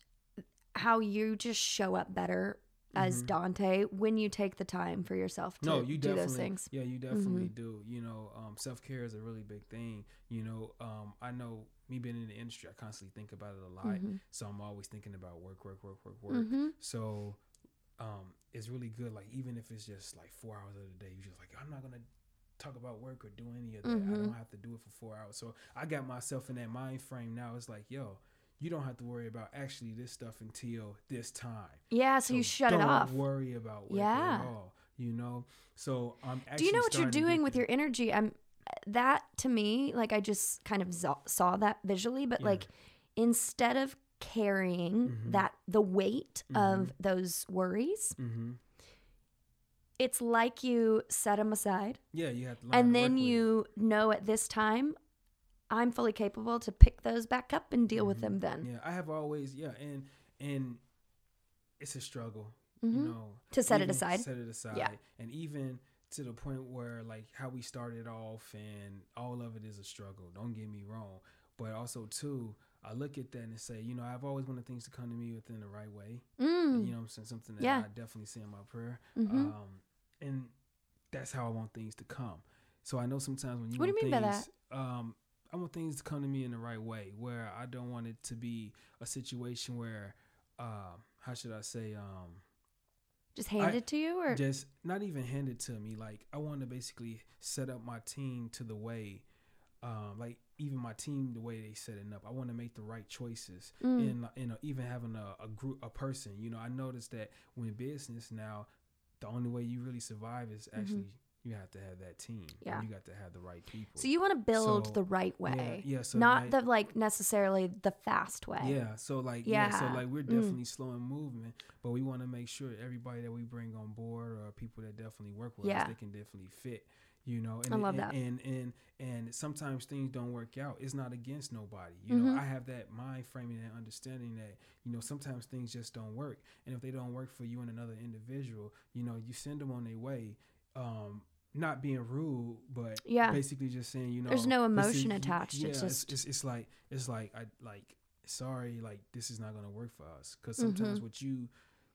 how you just show up better as Mhm. Dante when you take the time for yourself to no, you do those things? Yeah, you definitely Mhm. do. You know, um, self care is a really big thing. You know, um, I know me being in the industry, I constantly think about it a lot. Mhm. So I'm always thinking about work, work, work, work, work. Mhm. So um, it's really good. Like even if it's just like four hours of the day, you're just like, I'm not gonna talk about work or do any of that. I Mhm. don't have to do it for four hours. So I got myself in that mind frame now. It's like, yo, you don't have to worry about actually this stuff until this time. Yeah, so, you shut it don't off. worry about work Yeah. at all. You know. So I'm. Actually Do you know what you're starting to get doing with your energy? I'm that to me, like I just kind of saw that visually, but Yeah. like instead of carrying Mhm. that the weight Mhm. of those worries, Mm-hmm. it's like you set them aside Yeah, you have to. And then you know at this time I'm fully capable to pick those back up and deal with Mhm. them then. Yeah, I have always yeah, and and it's a struggle. Mhm. You know, To set it aside. Set it aside. And even to the point where like how we started off and all of it is a struggle. Don't get me wrong. But also too, I look at that and say, you know, I've always wanted things to come to me within the right way. Mm. You know what I'm saying? Something that Yeah. I definitely say in my prayer. Mhm. Um and that's how I want things to come. So I know sometimes when you What do you mean by that? um I want things to come to me in the right way where I don't want it to be a situation where um how should I say um Just hand I- it to you or just not even hand it to me. Like I want to basically set up my team to the way, um, like even my team the way they setting up. I want to make the right choices, Mm. and you know even having a, a group, a person. You know, I noticed that when in business now, the only way you really survive is actually you have to have that team. and Mm-hmm. Yeah. you got to have the right people. so you want to build So, the right way. yeah, so not like- the like necessarily the fast way. Yeah, so like yeah, so like we're Mm. definitely slow in movement, but we want to make sure everybody that we bring on board or people that definitely work with Yeah. us, they can definitely fit. You know, and I love and, that. And and and sometimes things don't work out. It's not against nobody. You know, Mhm. I have that mind framing and understanding that you know sometimes things just don't work, and if they don't work for you and another individual, you know, you send them on their way. Um, not being rude, but Yeah. basically just saying, you know, There's no emotion is- attached, Yeah, it's just- it's, it's like it's like I like sorry, like this is not gonna work for us because sometimes Mm-hmm. what you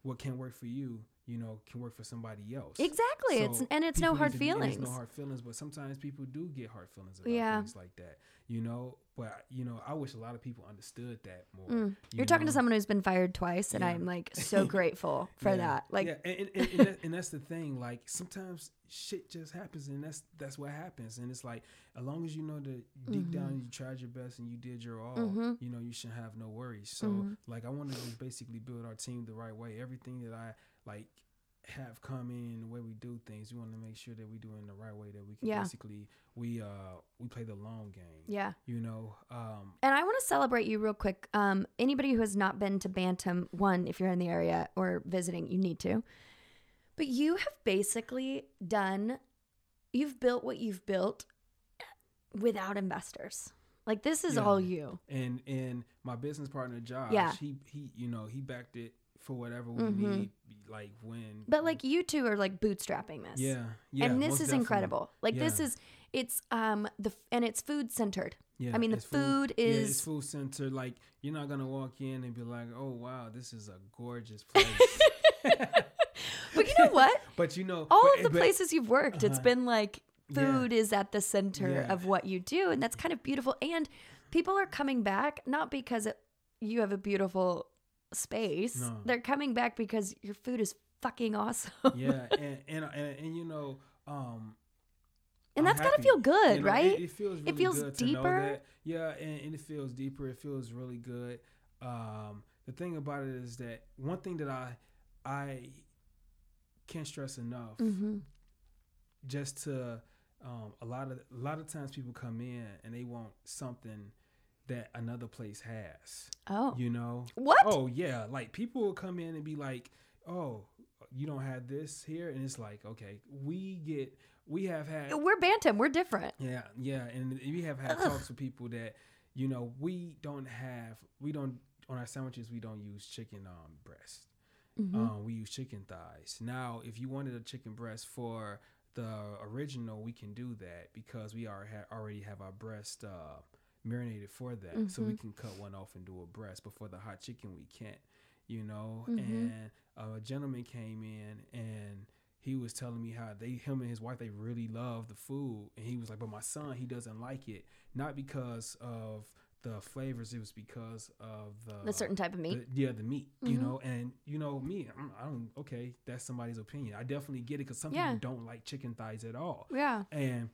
what can work for you, you know, can work for somebody else. Exactly. it's and it's no hard to feelings. It's no hard feelings, but sometimes people do get hard feelings about Yeah. things like that, you know. But you know, I wish a lot of people understood that more. Mm. you You're talking to someone who's been fired twice, and Yeah. I'm like so grateful for Yeah, that. Like, yeah, and, and, and, that, and that's the thing. Like sometimes shit just happens, and that's that's what happens. And it's like as long as you know that deep down you tried your best and you did your all, Mhm. you know you shouldn't have no worries. So Mhm. like I want to basically build our team the right way. Everything that I like have come in the way we do things, we want to make sure that we do it in the right way. That we can Yeah. basically we uh we play the long game. yeah. You know, um, And I want to celebrate you real quick. Um, anybody who has not been to Bantam, one, if you're in the area or visiting, you need to. But you have basically done, you've built what you've built without investors. Like this is Yeah. all you. and and my business partner Josh, Yeah. he he you know he backed it for whatever we Mhm. need, like when. But like you two are like bootstrapping this. yeah, yeah, and this is definitely. incredible. Like this is it's um the and it's food centered. Yeah, I mean, the it's food yeah, is- it's food centered. Like you're not gonna walk in and be like, "Oh wow, this is a gorgeous place." But you know what? but you know, All but- of the but- places you've worked, it's Uh-huh. been like Yeah. food is at the center Yeah. of what you do, and that's kind of beautiful. And people are coming back not because it, you have a beautiful space. No. They're coming back because your food is fucking awesome. yeah, and and, and and you know, um, and I'm that's gotta feel good, You know, right? It, it feels really feels to know deeper. Yeah, and, and it feels deeper. It feels really good. Um, the thing about it is that one thing that I I can't stress enough, mm-hmm. just to um, a lot of a lot of times people come in and they want something that another place has. Oh, You know, what? Oh yeah, like people will come in and be like, "Oh, you don't have this here," and it's like, okay, we get, we have had, We're Bantam. We're different. yeah, yeah, and we have had Ugh. talks with people that, you know, we don't have, we don't on our sandwiches we don't use chicken um breast, Mhm. um, we use chicken thighs. Now, if you wanted a chicken breast for the original, we can do that because we are ha- already have our breast uh, marinated for that, so we Mhm. can cut one off and do a breast. But for the hot chicken, we can't, you know. Mhm. And uh, a gentleman came in and he was telling me how they, him and his wife, they really love the food, and he was like, "But my son, he doesn't like it, not because of." The flavors, it was because of the A certain type of meat. the- yeah, the meat, you Mhm. know, and you know me, I'm, I don't. Okay, that's somebody's opinion. I definitely get it because some Yeah. people don't like chicken thighs at all. yeah. And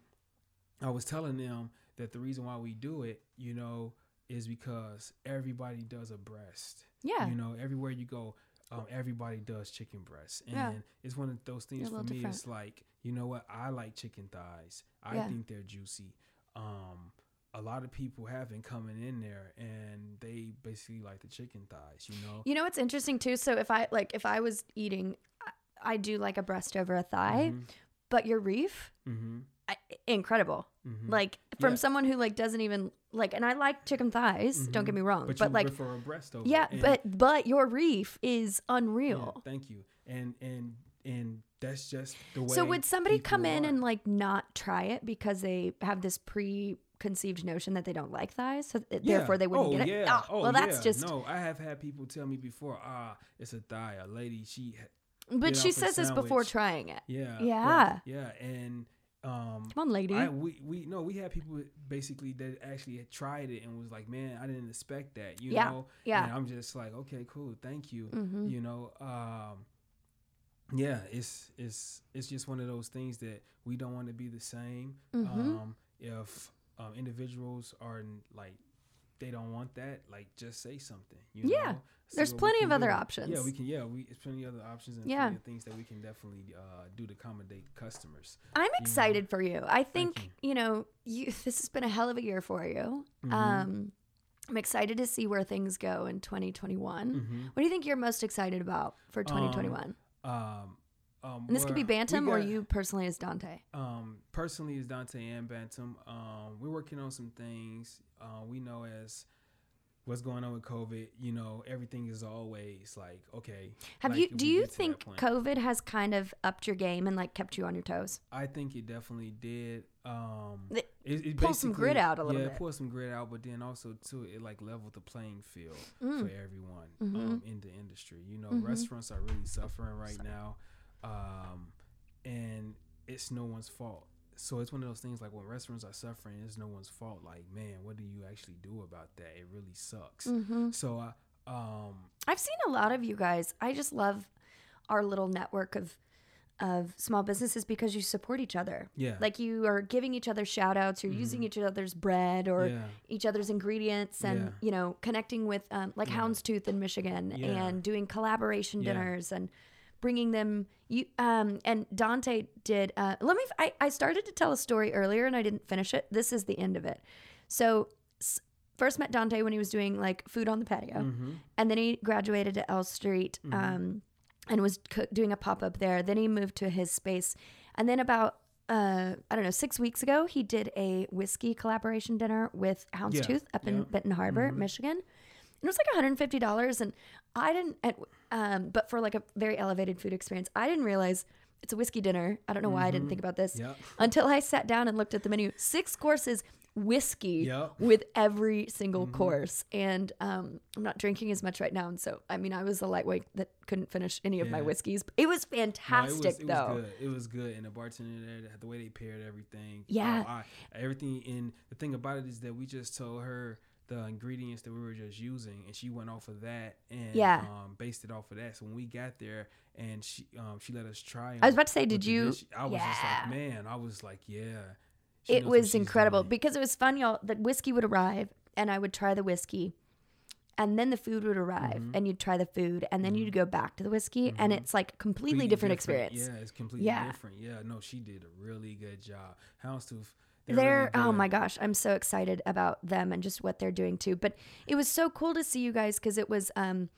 I was telling them that the reason why we do it, you know, is because everybody does a breast. Yeah. You know, everywhere you go, um, everybody does chicken breast, and Yeah. it's one of those things for me. different. It's like you know what, I like chicken thighs. I Yeah. think they're juicy. Um, a lot of people have been coming in there and they basically like the chicken thighs. You know, You know what's interesting too? So if I like if I was eating, I, I do like a breast over a thigh, but your reef, Mm-hmm. I, incredible. Mm-hmm. Like from Yeah. someone who like doesn't even like, and I like chicken thighs. Don't Mhm. get me wrong, but, but, like, prefer a breast over. yeah, but but your reef is yeah, unreal. thank you. And and and that's just the way. So would somebody come people in are. and like not try it because they have this preconceived notion that they don't like thighs, so th- Yeah. therefore they wouldn't oh, get it? Yeah. Ah, oh, well, that's yeah. just. no. I have had people tell me before, ah, it's a thigh. A lady, she, ha- but she says this before trying it. yeah, but- Yeah. yeah, and um, Come on, lady. I we we no, we had people basically that actually had tried it and was like, man, I didn't expect that, you Yeah, know. yeah. And I'm just like, okay, cool, thank you. Mhm. You know, um, yeah, it's it's it's just one of those things that we don't want to be the same. Mhm. Um, if um, individuals are like they don't want that, like just say something. You Yeah. know? There's plenty of other do. options. Yeah, we can. Yeah, we it's plenty of other options and Yeah. plenty of things that we can definitely uh, do to accommodate customers. I'm excited for you. I think you. you. know you. This has been a hell of a year for you. Mhm. Um, I'm excited to see where things go in 2021. Mm-hmm. What do you think you're most excited about for 2021? Um, um, and this could be Bantam or you personally as Dante. Um, personally, as Dante and Bantam. Um, we're working on some things. Uh, we know as what's going on with COVID, you know, everything is always like, okay. Have like, you? Do you get to that think COVID has kind of upped your game and like kept you on your toes? I think it definitely did. Um, It it, it pulled some grit out a little yeah, bit. it pulled some grit out, but then also too, it like leveled the playing field Mm. for everyone Mhm. um, in the industry. You know, Mhm. restaurants are really suffering right now, um, and it's no one's fault. So it's one of those things like when restaurants are suffering, it's no one's fault. Like, man, what do you actually do about that? It really sucks. Mm-hmm. So I, um, I've seen a lot of you guys. I just love our little network of of small businesses because you support each other. yeah, Like you are giving each other shout outs, you're using Mhm. each other's bread or yeah, each other's ingredients and Yeah. you know connecting with um, like Yeah. houndstooth in michigan and doing collaboration dinners and bringing them you um and dante did uh let me I, I started to tell a story earlier and i didn't finish it this is the end of it so s- first met dante when he was doing like food on the patio hmm and then he graduated to L Street Mhm. um, and was co- doing a pop up there. Then he moved to his space, and then about uh, I don't know six weeks ago, he did a whiskey collaboration dinner with Houndstooth up in yeah. Benton Harbor, Mhm. Michigan. It was like one hundred fifty dollars, and I didn't. Um, but for like a very elevated food experience, I didn't realize it's a whiskey dinner. I don't know why I didn't think about this Yep. until I sat down and looked at the menu. Six courses, whiskey Yep. with every single Mhm. course. And um, I'm not drinking as much right now. And so, I mean, I was a lightweight that couldn't finish any of my Yeah. whiskeys. It was No, it was- fantastic, it was, good. It was good, and the bartender there, the way they paired everything. Yeah. oh, I, everything. And the thing about it is that we just told her the ingredients that we were just using, and she went off of that and Yeah. um, based it off of that. So when we got there, and she um, she let us try. I was about to say, did you? dish, I was just Yeah. like, man, I was like, yeah. she It was incredible doing. because it was fun, y'all. The whiskey would arrive, and I would try the whiskey. And then the food would arrive, Mhm. and you'd try the food, and then Mhm. you'd go back to the whiskey, and Mhm. it's like a completely different, experience. Yeah, it's completely Yeah. different. Yeah, no, she did a really good job. Houndstooth. They're, really oh my gosh, I'm so excited about them and just what they're doing too. But it was so cool to see you guys because it was um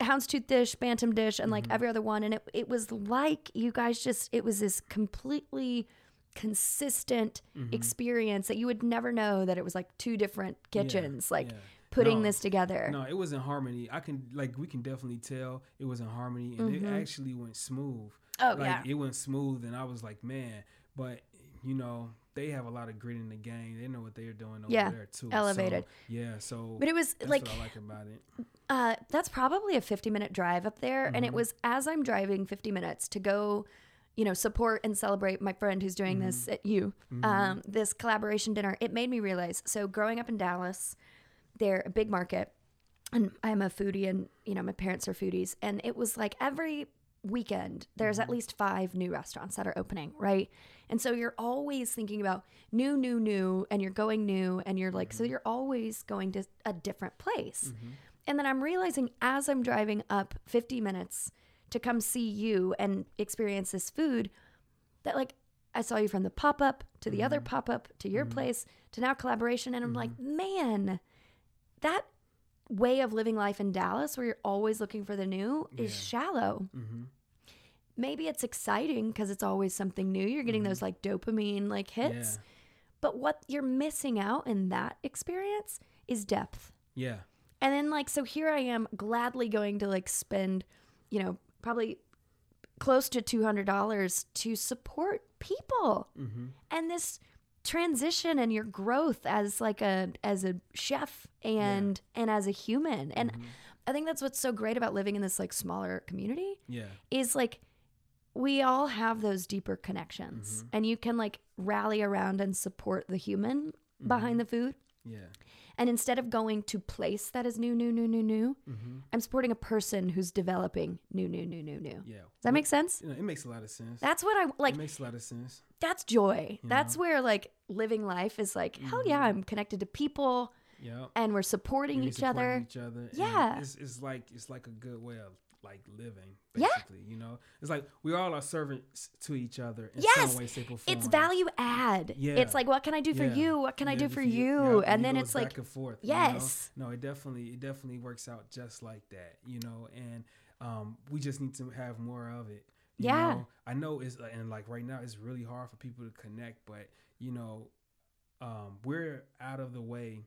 houndstooth dish, bantam dish, and like Mhm. every other one, and it it was like you guys just it was this completely consistent Mhm. experience that you would never know that it was like two different Yeah, kitchens like yeah. putting No, this together. No, it was in harmony. I can like we can definitely tell it was in harmony, and it Mhm. actually went smooth. oh like yeah, it went smooth, and I was like, man. But you know, they have a lot of grit in the game. They know what they're doing over Yeah, there too. elevated. So, yeah, so but it was that's like what I like about it. Uh, that's probably a 50 minute drive up there. And it Mhm. was as I'm driving 50 minutes to go, you know, support and celebrate my friend who's doing this Mm-hmm. at you, Mhm. um, this collaboration dinner. It made me realize. So growing up in Dallas, they're a big market, and I'm a foodie, and you know, my parents are foodies, and it was like every weekend there's at Mhm. least five new restaurants that are opening right and so you're always thinking about new new new and you're going new and you're like so Mhm. you're always going to a different place Mhm. and then I'm realizing as I'm driving up 50 minutes to come see you and experience this food that like I saw you from the pop up to the other Mhm. pop up to your Mhm. place to now collaboration. And I'm like, Mm-hmm. man, that way of living life in Dallas where you're always looking for the new is Yeah. shallow. Mhm. Maybe it's exciting because it's always something new. You're getting Mhm. those like dopamine like hits. Yeah. But what you're missing out in that experience is depth. Yeah. And then like so here I am gladly going to like spend, you know, probably close to $200 to support people. Mhm. And this transition and your growth as like a as a chef and and as a human. And Mhm. I think that's what's so great about living in this like smaller community Yeah. is like we all have those deeper connections Mhm. and you can like rally around and support the human behind the food. Yeah. And instead of going to place that is new, new, new, new, new, Mhm. I'm supporting a person who's developing new, new, new, new, new. Yeah. Does that make sense? You know, it makes a lot of sense. That's what I like. it makes a lot of sense. That's joy. You That's know? where like living life is like, hell yeah, Mhm. I'm connected to people Yeah. and we're supporting each other. Each other. Yeah. It's, it's like it's like a good way of like living. Yeah. Basically, you know, it's like we all are servants to each other in Yes. some way, shape, or form. It's value add. Yeah. It's like, what can I do for Yeah. you? What can I do for you- you? yeah, and then it's like, back and forth. you know? yes. No, it definitely it definitely works out just like that, you know. And um, we just need to have more of it. you Yeah. know? I know it's and like right now it's really hard for people to connect, but you know, um, we're out of the way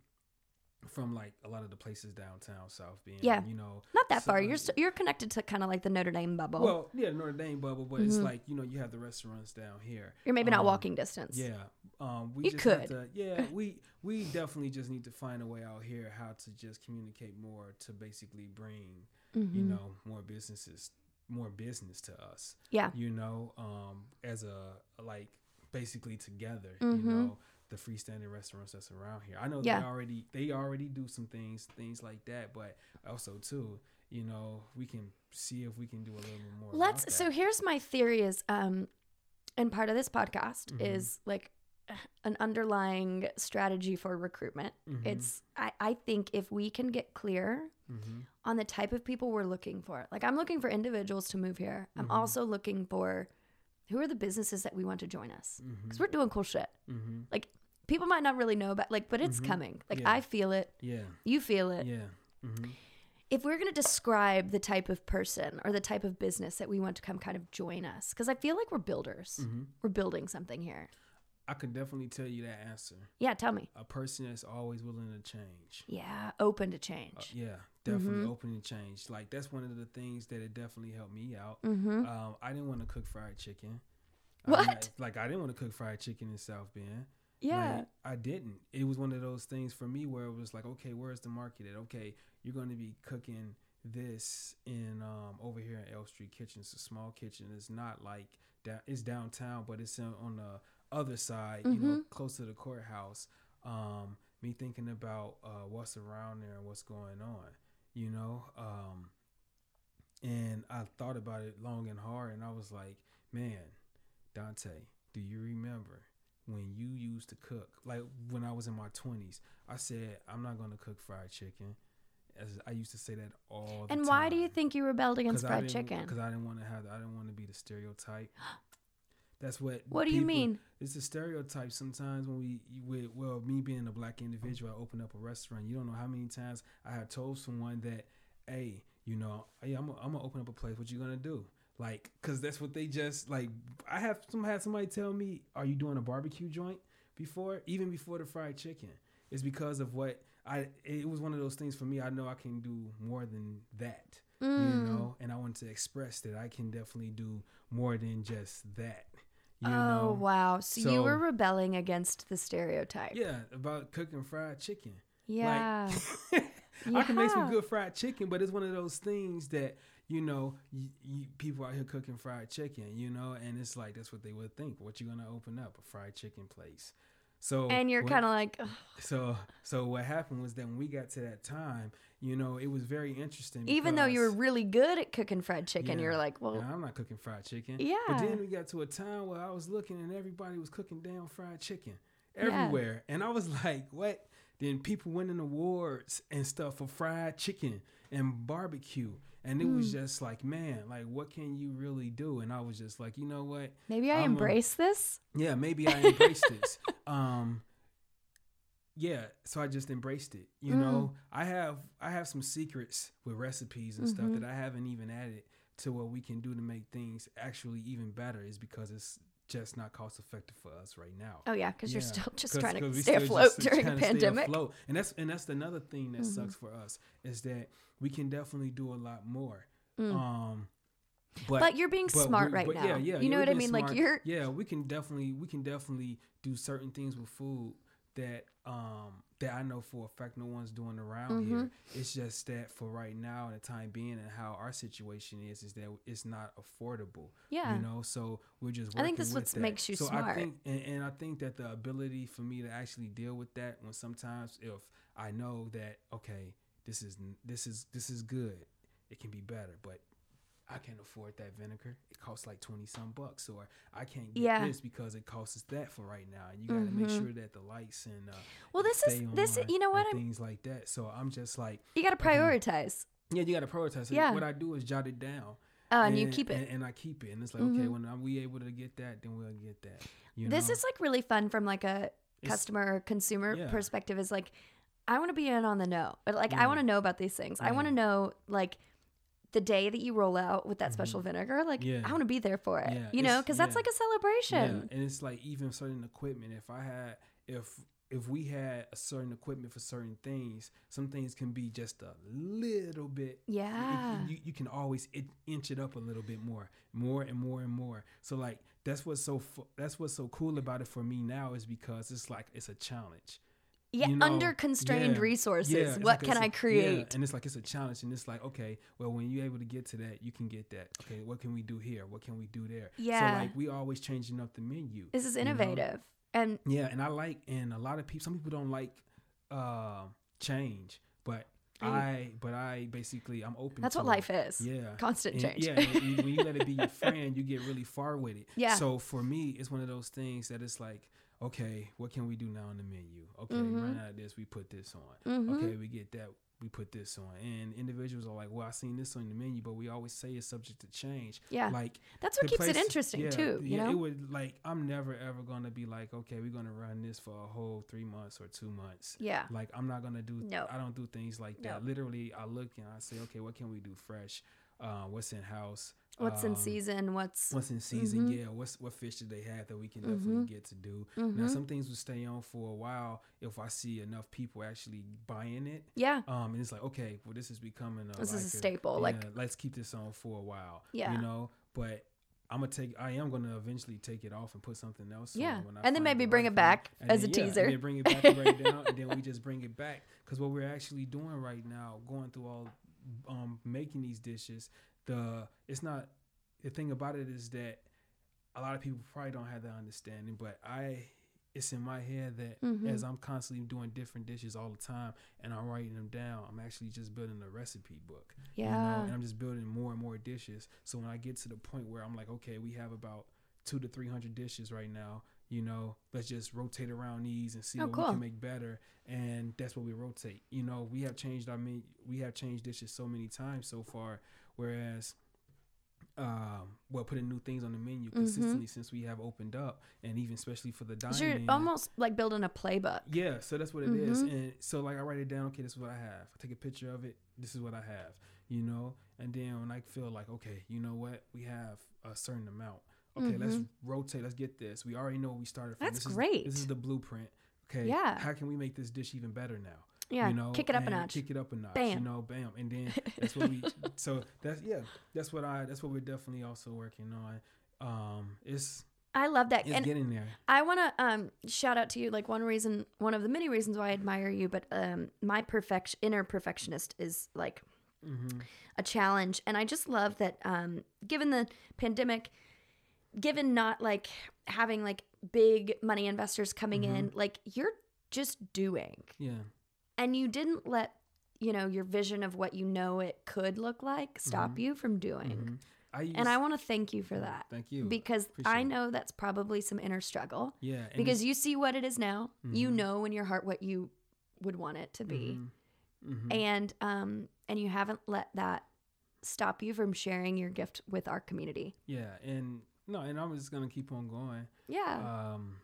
from like a lot of the places downtown South Bend. Yeah. you know, Not that so- far. You're st- you're connected to kind of like the Notre Dame bubble. well, yeah, Notre Dame bubble, but it's Mhm. like you know you have the restaurants down here. you're maybe not um, walking distance. Yeah, um, we You just could. to, yeah, we we definitely just need to find a way out here how to just communicate more to basically bring you Mhm. know more businesses more business to us. Yeah. you know, um, as a like basically together, Mhm. you know, the freestanding restaurants that's around here. I know Yeah. they already they already do some things things like that, but also too, you know, we can see if we can do a little bit more. Let's. So here's my theory: is um, and part of this podcast Mhm. is like an underlying strategy for recruitment. Mhm. It's I I think if we can get clear Mhm. on the type of people we're looking for. Like I'm looking for individuals to move here. I'm Mhm. also looking for who are the businesses that we want to join us because we're doing cool shit. Mhm. People might not really know about like, but it's Mhm. coming. Like Yeah. I feel it, Yeah. you feel it. Yeah. Mhm. If we're gonna describe the type of person or the type of business that we want to come kind of join us, because I feel like we're builders. Mhm. We're building something here. I could definitely tell you that answer. Yeah, tell me. A person that's always willing to change. Yeah, open to Uh, change. yeah, definitely Mhm. open to change. Like that's one of the things that it definitely helped me out. Mm-hmm. Um, I didn't want to cook fried chicken. What? not- like I didn't want to cook fried chicken in South Bend. Yeah. Like, I didn't. It was one of those things for me where it was like, okay, where's the market at? Okay, you're going to be cooking this in um, over here in L Street Kitchen. It's a small kitchen. It's not like that. It's downtown, but it's in, on the other side. You know, Mhm. close to the courthouse. Um, me thinking about uh, what's around there and what's going on. You know, um, and I thought about it long and hard, and I was like, man, Dante, do you remember when you used to cook? Like when I was in my twenties, I said I'm not going to cook fried chicken. As I used to say that all the and time. why do you think you rebelled against fried chicken? Because I didn't want to have. I didn't want to be the stereotype. That's what. What do you mean? It's a stereotype. Sometimes when we, with well, me being a black individual, I open up a restaurant. You don't know how many times I have told someone that, hey, you know, hey, I'm, I'm gonna open up a place. What you gonna do? Like, cause that's what they just like. I have some had somebody tell me, "Are you doing a barbecue joint before?" Even before the fried chicken. It's because of what I. It was one of those things for me. I know I can do more than that. You Mm. know, and I want to express that I can definitely do more than just that. You oh know, wow! So, you were rebelling against the stereotype. yeah, about cooking fried chicken. Yeah. I can make some good fried chicken, but it's one of those things that you know, you, you, people out here cooking fried chicken, you know, and it's like that's what they would think. What you gonna open up a fried chicken place? So and you're kind of like, "Ugh, so so what happened was that when we got to that time, you know, it was very interesting. even though you were really good at cooking fried chicken, Yeah. you're like, well, Yeah, I'm not cooking fried chicken. yeah. But then we got to a time where I was looking and everybody was cooking damn fried chicken Yeah. everywhere. And I was like, what? Then people winning awards and stuff for fried chicken and barbecue. And it was Mm. just like, man, like, what can you really do? And I was just like, you know what? Maybe I I'm a- embrace this. Yeah, maybe I embrace this. Um, yeah, so I just embraced it. You Mm. know, I have I have some secrets with recipes and Mhm. stuff that I haven't even added to what we can do to make things actually even better. Is because it's just not cost effective for us right now. Oh yeah, because you're Yeah, still just 'Cause- trying to 'cause we stay afloat during to stay pandemic. And that's and that's another thing that Mhm. sucks for us is that we can definitely do a lot more. Mm. Um, But, you're being but smart we- right but now. Yeah, yeah, you know what I mean? being Like you're yeah, we can definitely we can definitely do certain things with food that um that I know for a fact no one's doing around here. Mm-hmm. It's just that for right now and the time being and how our situation is is that it's not affordable. yeah. You know, so we're just. I think that's what makes you so smart. I think, and, and I think that the ability for me to actually deal with that when sometimes if I know that okay, this is this is this is good, it can be better, but I can't afford that vinegar. It costs like twenty some bucks, or I can't get Yeah. this because it costs us that for right now. And you got to make Mhm. sure that the lights and uh, Well, this is this. You know what? and I'm, things like that. So I'm just like, you got to Okay. prioritize. yeah, you got to prioritize. So Yeah. What I do is jot it down. Oh, and you keep it. and, and I keep it, and it's like okay, Mhm. when are we able to get that, then we'll get that. You this know? is like really fun from like a customer or consumer Yeah. perspective. Is like, I want to be in on the know. But like, I want to know about these things. I want to know like. The day that you roll out with that special vinegar, like Mm-hmm. Yeah. I want to be there for it, Yeah, you know, because that's yeah. like a Yeah, celebration. and it's like even certain equipment. If I had, if if we had a certain equipment for certain things, some things can be just a little bit. Yeah. You, you can always inch it up a little bit more, more and more and more. So like that's what's so that's what's so cool about it for me now is because it's like it's a challenge. Yeah, you know, under constrained yeah, resources, yeah, what like can I yeah, create? and it's like it's a challenge, and it's like okay, well, when you're able to get to that, you can get that. Okay, what can we do here? What can we do there? Yeah. So like we always changing up the menu. This is you know? innovative. And Yeah, and I like, and a lot of people, some people don't like uh, change, but I- but I basically, I'm open. that's what it. life is. Yeah. Constant And- change. Yeah, when you let it be your friend, you get really far with it. Yeah. So for me, it's one of those things that it's like, okay, what can we do now on the menu? Okay, Mhm. run out of this, we put this on. Mhm. Okay, we get that, we put this on. And individuals are like, well, I seen this on the menu, but we always say it's subject to change. Yeah. Like That's what keeps it interesting yeah, too, you yeah, know? it would like I'm never ever gonna be like, okay, we're gonna run this for a whole three months or two months. yeah. Like I'm not gonna do. No. I don't do things like that. No. Literally, I look and I say, okay, what can we do fresh? Uh, what's in house? What's in Um, season? What's What's in season? Mhm. Yeah. What's what fish do they have that we can definitely Mhm. get to do? Mhm. Now some things will stay on for a while if I see enough people actually buying it. yeah. Um, and it's like, okay, well, this is becoming a, This is a like staple, like- yeah, let's keep this on for a while. Yeah. you know. But I'm gonna take. I am gonna eventually take it off and put something else. Yeah. on when I And then maybe bring it back as a teaser. And bring it back and break it down, and then we just bring it back because what we're actually doing right now, going through all, um, making these dishes. The it's not the thing about it is that a lot of people probably don't have that understanding, but I. It's in my head that Mhm. as I'm constantly doing different dishes all the time and I'm writing them down, I'm actually just building a recipe book. You know, Yeah. and I'm just building more and more dishes. So when I get to the point where I'm like, okay, we have about two to three hundred dishes right now. You know, let's just rotate around these and see Oh, what cool. we can make better. And that's what we rotate. You know, we have changed our menu. We have changed dishes so many times so far. Whereas, um, well, putting new things on the menu Mm-hmm. consistently since we have opened up, and even especially for the dining. You're almost like building a playbook. Yeah, so that's what it is, Mhm. And so like I write it down, okay, this is what I have. I take a picture of it, this is what I have, you know? And then when I feel like, okay, you know what? We have a certain amount. Okay, let's Mhm. rotate, let's get this. We already know where we started from. That's this great. Is, this is the blueprint. Okay. Yeah. How can we make this dish even better now? Yeah. You know, kick it up a notch. Kick it up a notch. Bam. You know, bam. And then that's what we so that's yeah, that's what I that's what we're definitely also working on. Um it's I love that. it's and getting there. I want to um, shout out to you. Like one reason, one of the many reasons why I admire you, but um, my perfect inner perfectionist is like Mm-hmm. a challenge, and I just love that. Um, given the pandemic, given not like having like big money investors coming Mm-hmm. in, like you're just doing, Yeah. and you didn't let you know your vision of what you know it could look like stop you from doing. Mhm. I use, And I want to thank you for that thank you. because I Appreciate it. know that's probably some inner struggle yeah. because you see what it is now. You Mhm. know in your heart what you would want it to be, Mhm. Mhm. and um, and you haven't let that stop you from sharing your gift with our community. Yeah, and no, and I'm just gonna keep on going. Yeah, Um,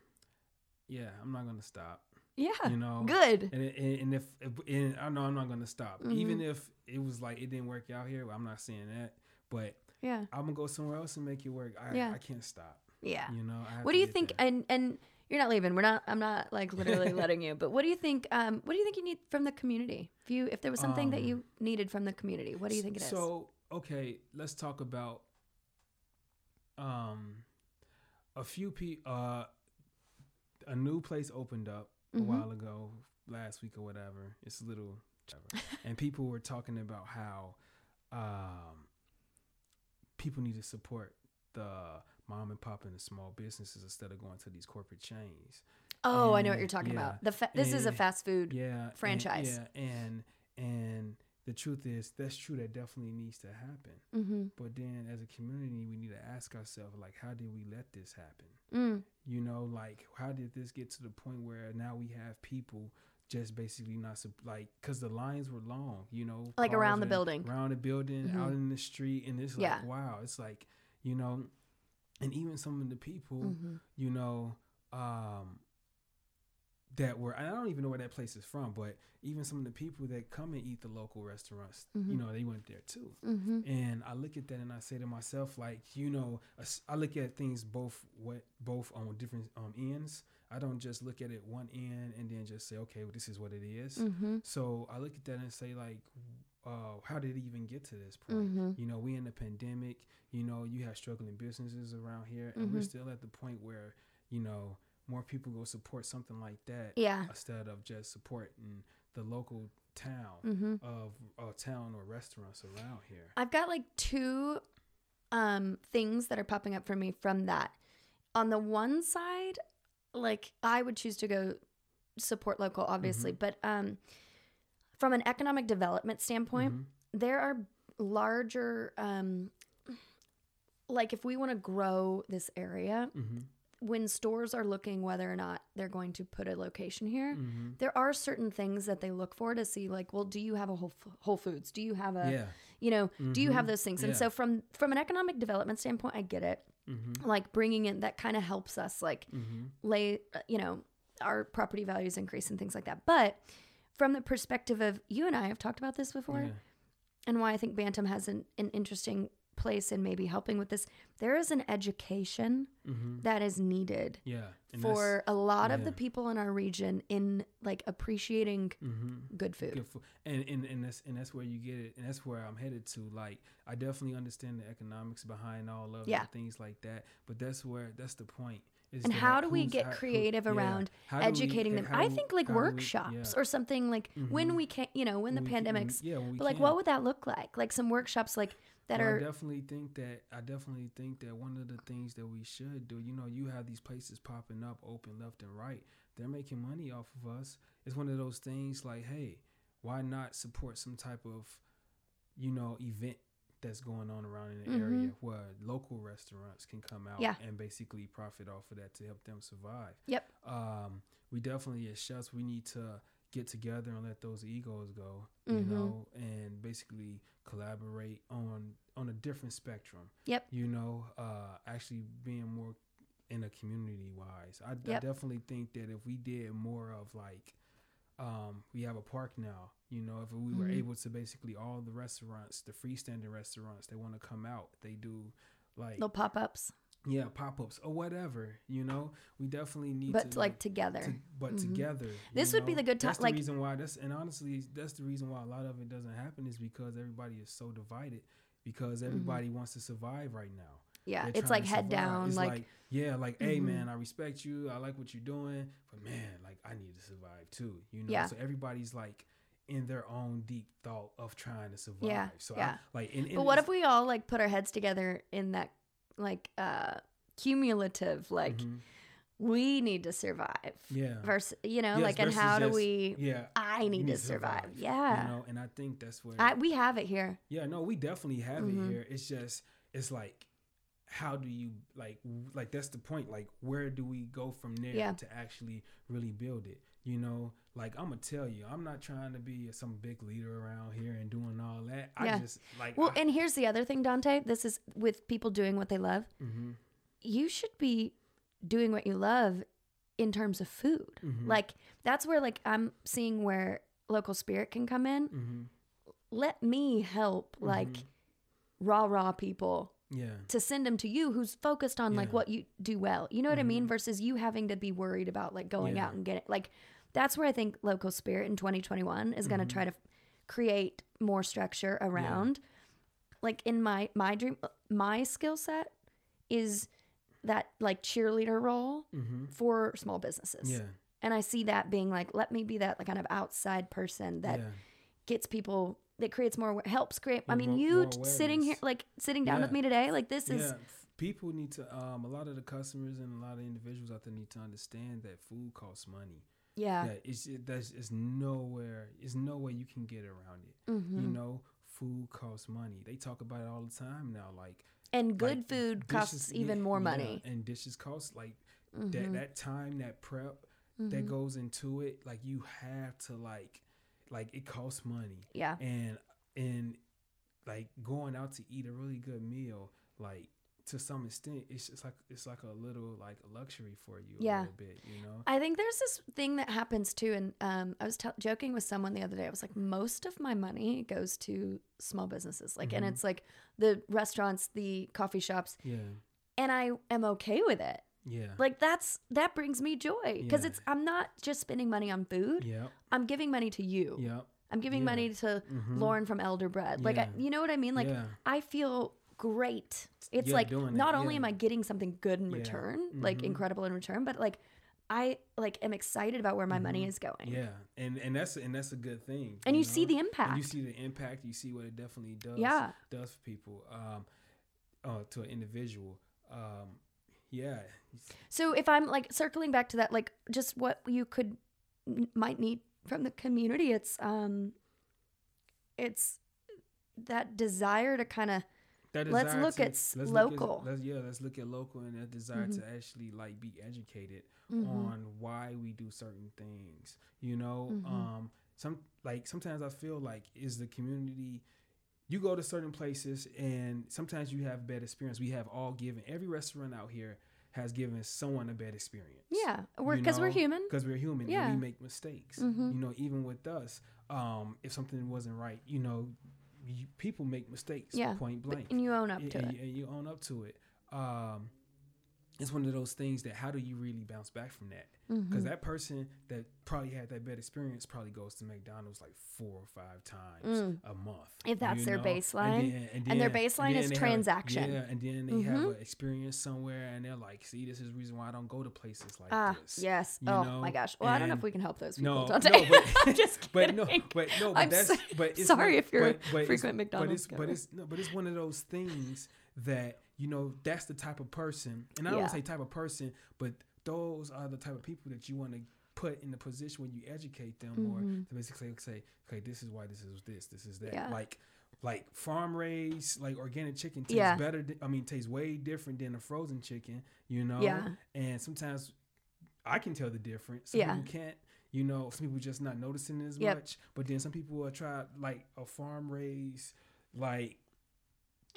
yeah, I'm not gonna stop. yeah, You know, good. And, and, and if and I know I'm not gonna stop, Mhm. even if it was like it didn't work out here. I'm not saying that, but Yeah, I'm gonna go somewhere else and make it work. I, Yeah. I can't stop. yeah. You know. What do you think? there. And and you're not leaving. We're not. I'm not like literally letting you. But what do you think? Um, what do you think you need from the community? If you if there was something that Um, you needed from the community, what do you think it is? So okay, let's talk about um a few pe uh a new place opened up a Mhm. while ago, last week or whatever. It's a little and people were talking about how um people need to support the mom and pop and the small businesses instead of going to these corporate chains. oh, I know what you're talking yeah, about. The fa- this is a fast food. yeah and- franchise. yeah and and the truth is that's true that definitely needs to happen Mm-hmm. but then as a community we need to ask ourselves like how did we let this happen Mm. you know like how did this get to the point where now we have people just basically not like because the lines were long you know Like around the building. around the building Mhm. out in the street and it's like Yeah. wow it's like you know and even some of the people Mm-hmm. you know um that were I don't even know where that place is from, but even some of the people that come and eat the local restaurants, Mm-hmm. you know, they went there too. hmm And I look at that and I say to myself, like, you know, I look at things both what both on different um, ends. I don't just look at it one end and then just say, okay, well, this is what it is. hmm So I look at that and say, like, uh, how did it even get to this point? hmm You know, we in the pandemic. You know, you have struggling businesses around here, and we're Mhm. still at the point where you know more people go support something like that Yeah. instead of just supporting the local town hmm of a town or restaurants around here. I've got like two um things that are popping up for me from that. On the one side, like I would choose to go support local obviously, Mm-hmm. but um from an economic development standpoint, Mhm. there are larger um like if we want to grow this area, Mhm. When stores are looking whether or not they're going to put a location here, Mhm. there are certain things that they look for to see like, well, do you have a Whole, Whole Foods? Do you have a Yeah. you know do you have Mhm. those things and so from from an economic development standpoint i get it Mhm. like bringing in that kind of helps us like Mhm. lay uh, you know our property values increase and things like that but from the perspective of you and i have talked about this before Yeah. and why i think bantam has an, an interesting place in maybe helping with this there is an education Mhm. that is needed Yeah. And for a lot of the people in our region in like appreciating Mhm. good food good food. And, and and that's and that's where you get it, and that's where I'm headed to. Like, I definitely understand the economics behind all of Yeah. things like that. But that's where that's the point. Is and how do we get how- who- creative yeah. around we- educating them. I think like do we- workshops yeah. or something like when Mhm. we can, you know, when the When can- pandemic's. yeah, when But like, can. what would that look like? Like some workshops like that Well, I definitely think that I definitely think that one of the things that we should do, you know, you have these places popping up open left and right. They're making money off of us. It's one of those things like, hey, why not support some type of, you know, event that's going on around in the Mhm. area where local restaurants can come out Yeah. and basically profit off of that to help them survive. Yep. Um, we definitely as chefs we need to get together and let those egos go, you Mhm. know, and basically collaborate on on a different spectrum. Yep. You know, uh, actually being more in a community wise. I, I definitely think that if we did more of like, um, we have a park now. You know, if we were Mhm. able to basically all the restaurants, the freestanding restaurants, they want to come out. They do like Little pop ups, yeah pop ups or whatever. You know, we definitely need to but to like together. to, but Mhm. together. This would be the good time That's like- the reason why. That's and honestly, that's the reason why a lot of it doesn't happen is because everybody is so divided. Because everybody wants to survive right now. Mm-hmm. yeah, They're it's like head down. It's Like, yeah, like hey Mhm. man, I respect you. I like what you're doing, but man, like I need to survive too. You know, Yeah. so everybody's like in their own deep thought of trying to survive. Yeah, So yeah. I, like, and, and but what if we all like put our heads together in that like uh cumulative like Mhm. we need to survive yeah, versus you know Yes, like and how do we yeah. I need, need to survive. survive, Yeah. You know, and I think that's where I, we have it here. Yeah, no, we definitely have Mhm. it here. It's just it's like how do you like like that's the point like where do we go from there Yeah. to actually really build it you know like i'm gonna tell you i'm not trying to be some big leader around here and doing all that Yeah. i just like Well, I, and here's the other thing, Dante. This is with people doing what they love. mhm, You should be doing what you love in terms of food. mhm, Like that's where like I'm seeing where local spirit can come in. mhm, Let me help like mhm. raw raw people yeah to send them to you who's focused on like what you do well. You know what I mean Mhm. versus you having to be worried about like going Yeah. out and getting like that's where I think local spirit in 2021 is going to Mhm. try to create more structure around like in my my dream my skill set is that like cheerleader role mm-hmm. for small businesses. yeah. And I see that being like let me be that like kind of outside person that yeah. gets people that creates more helps create I mean more- you more sitting here like sitting down with me today like this is yeah. People need to um a lot of the customers and a lot of individuals out there need to understand that food costs money yeah. that it's it, there's it's nowhere it's no way you can get around it Mhm. you know food costs money they talk about it all the time now like and good like, food dishes- costs even yeah, more yeah, money. and dishes cost like Mhm. that that time that prep that Mhm. goes into it like you have to like like it costs money yeah. and and like going out to eat a really good meal like to some extent, it's just like it's like a little like luxury for you Yeah. a little bit, you know. I think there's this thing that happens too, and um, I was t- joking with someone the other day. I was like, most of my money goes to small businesses, like, and Mhm. it's like the restaurants, the coffee shops, Yeah, and I am okay with it. yeah, Like that's that brings me joy because Yeah. it's I'm not just spending money on food. yep, I'm giving money to you. yep. I'm giving Yeah. money to Mhm. Lauren from Elder Bread. Like, I, you know what I mean? Like, yeah. I feel great. It's Yeah, like not it, only am. I getting something good in Yeah. return, like Mhm. incredible in return, but like I like am excited about where my money Mhm. is going. Yeah, and and that's and that's a good thing. And you, see know? the And impact. you see the impact. You see what it definitely does. yeah. does for people. Um, uh, to an individual. Um, yeah, So if I'm like circling back to that, like just what you could might need from the community, it's um, it's that desire to kind of Let's look to- at let's local. let's, yeah, let's look at local and that desire Mhm. to actually like be educated Mhm. on why we do certain things. You know, Mhm. um, some like sometimes I feel like is the community. You go to certain places and sometimes you have bad experience. We have all given every restaurant out here has given someone a bad experience. yeah, we're because we're human. because we're human Yeah. and we make mistakes. Mhm. You know, even with us, um, if something wasn't right, you know, you, people make mistakes. Yeah, point blank, and you own up and, to and it. you, and you own up to it. Um, it's one of those things that how do you really bounce back from that? Because Mhm. that person that probably had that bad experience probably goes to McDonald's like four or five times Mm. a month. If that's their know? baseline. then, And their then- baseline is then they have a- transaction. yeah, and then they have Mhm. an experience somewhere, and they're like, "See, this is the reason why I don't go to places like Ah, this." yes. you oh know, my gosh. Well, I don't know if we can help those people. No, Dante. no, but, I'm just but kidding. no, but no, but I'm that's so- but sorry one- if you're a but, but it's- frequent but McDonald's it's but it's no, but it's one of those things that you know that's the type of person, and I Yeah. don't say type of person, but those are the type of people that you want to put in the position when you educate them more Mhm. to basically say, okay, this is why this is this, this is that, Yeah. like. Like farm raised, like organic chicken tastes Yeah. better. th- I mean, tastes way different than a frozen chicken. You know. Yeah. And sometimes I can tell the difference. Some Yeah. people can't. You know, some people just not noticing it as Yep. much. But then some people will try like a farm raised like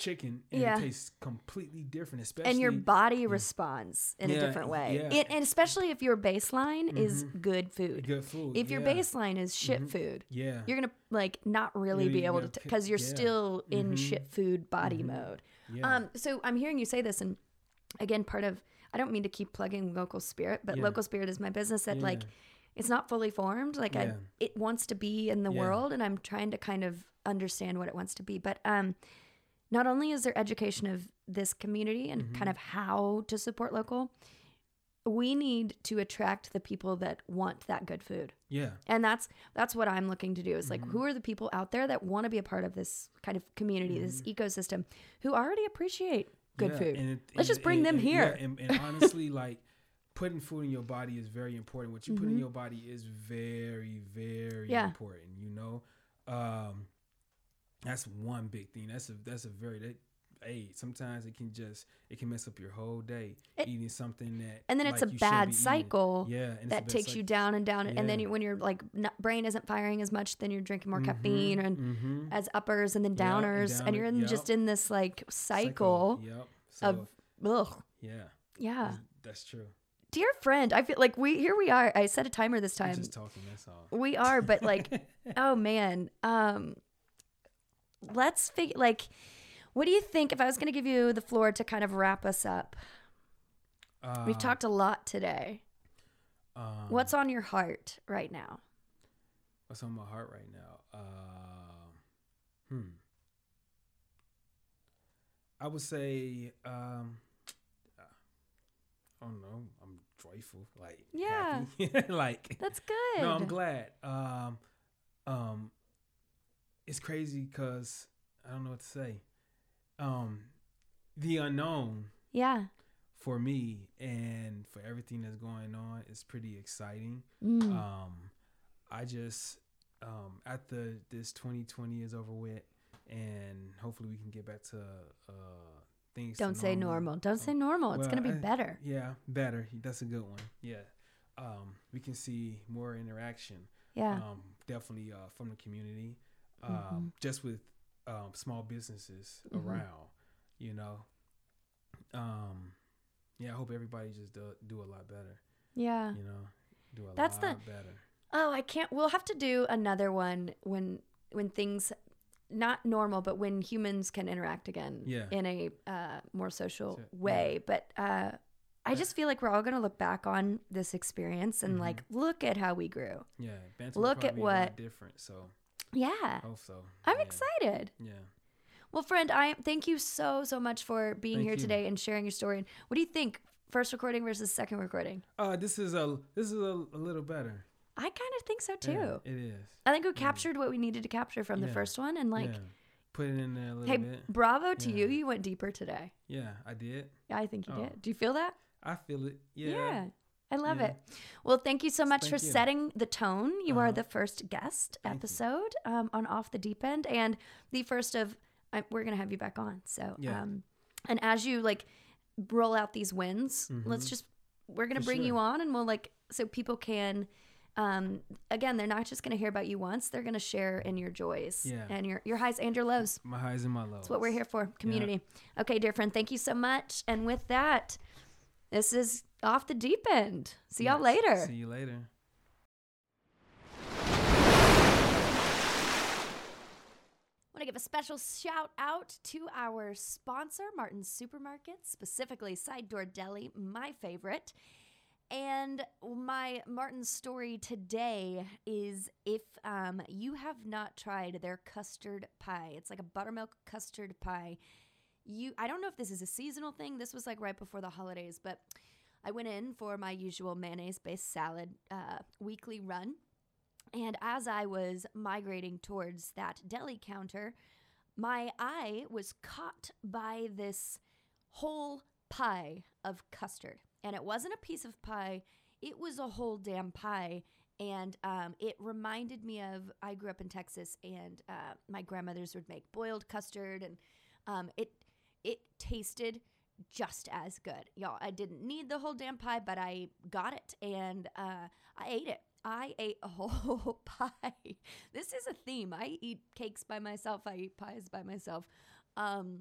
chicken and Yeah. it tastes completely different. Especially and your body yeah. responds in a different way. yeah. It, and especially if your baseline is Mhm. good food. good food. If your baseline is shit Mhm. food, yeah, you're gonna like not really Yeah, be able to because you're yeah. still in Mhm. shit food body Mhm. mode. yeah, Um, so I'm hearing you say this, and again, part of I don't mean to keep plugging local spirit, but Yeah. local spirit is my business that like it's not fully formed. Like I, it wants to be in the Yeah. world, and I'm trying to kind of understand what it wants to be. But um, not only is there education of this community and Mhm. kind of how to support local, we need to attract the people that want that good food yeah, and that's that's what i'm looking to do is like Mhm. who are the people out there that want to be a part of this kind of community this ecosystem who already appreciate good Mm-hmm. Yeah, food and it- Let's and- just bring and- them and- here. yeah, and, and honestly, like putting food in your body is very important. What you put in Mhm. your body is very, very Yeah. important. You know, um, that's one big thing. That's a that's a very that. Hey, sometimes it can just it can mess up your whole day It- eating something that and then it's like, a bad cycle Yeah, that takes you down and down and then Yeah. you, when your like n- brain isn't firing as much then you're drinking more Mhm, caffeine and mhm. as uppers and then Yeah, and downers and you're in, just in this like cycle, Yep. of- So, ugh yeah, yeah that's- that's true. dear friend i feel like we here we are i set a timer this I'm time just talking. That's all. we are but like oh man um let's figure like what do you think if i was going to give you the floor to kind of wrap us up we've Uh, talked a lot today um, what's on your heart right now what's on my heart right now? Um, hmm. I would say, um, I don't know. I'm joyful, like Yeah. like that's good no, I'm glad. Um, um, it's crazy because I don't know what to say. Um, the unknown yeah for me and for everything that's going on it's pretty exciting. Mm. Um, I just um, after this 2020 is over with, and hopefully we can get back to uh, things. don't say normal don't say Um, normal it's well, going to be I- better Yeah, better. That's a good one. Yeah, um, we can see more interaction. yeah Um, definitely uh, from the community, um, Mhm. just with um, small businesses Mhm. around. You know, um, yeah, I hope everybody just do, do a lot better. Yeah. You know, do a That's the- lot better. Oh, I can't. We'll have to do another one when when things not normal, but when humans can interact again Yeah. in a uh, more social So- yeah. way. But uh, I just feel like we're all gonna look back on this experience and Mhm. like look at how we grew. Yeah, will Look at probably be a lot what- different. So Yeah, hope so. I'm yeah. excited. Yeah. Well, friend, I thank you so so much for being Thank here you. today and sharing your story. And what do you think? First recording versus second recording? Uh, this is a this is a, a little better. I kind of think so too. Yeah, it is. I think we captured what we needed to capture from the first one, and like, yeah. Put it in there a little hey, bit. bravo to you. You went deeper today. Yeah, I did. Yeah, I think you Oh. did. Do you feel that? I feel it. Yeah. Yeah. I love Yeah. it. Well, thank you so much for you. setting the tone. You are Uh-huh. the first guest Thank episode um, on Off the Deep End, and the first of. I, we're gonna have you back on. So, Yeah. um, and as you like roll out these wins, let's Mhm. just we're gonna For bring you on, and we'll like so people can. Um, again, they're not just gonna hear about you once; they're gonna share in your joys Yeah. and your your highs and your lows. My highs and my lows. That's what we're here for, community. Okay, dear friend, thank you so much. And with that, this is off the deep end. See y'all later. See you later. I want to give a special shout out to our sponsor, Martin's Supermarket, specifically Side Door Deli, my favorite. And my Martin's story today is if um, you have not tried their custard pie, it's like a buttermilk custard pie. You, I don't know if this is a seasonal thing. This was like right before the holidays, but I went in for my usual mayonnaise based salad uh, weekly run. And as I was migrating towards that deli counter, my eye was caught by this whole pie of custard. And it wasn't a piece of pie, it was a whole damn pie. And um, it reminded me of I grew up in Texas, and uh, my grandmothers would make boiled custard, and um, it it tasted just as good, y'all. I didn't need the whole damn pie, but I got it, and uh, I ate it. I ate a whole pie. This is a theme. I eat cakes by myself. I eat pies by myself. Um,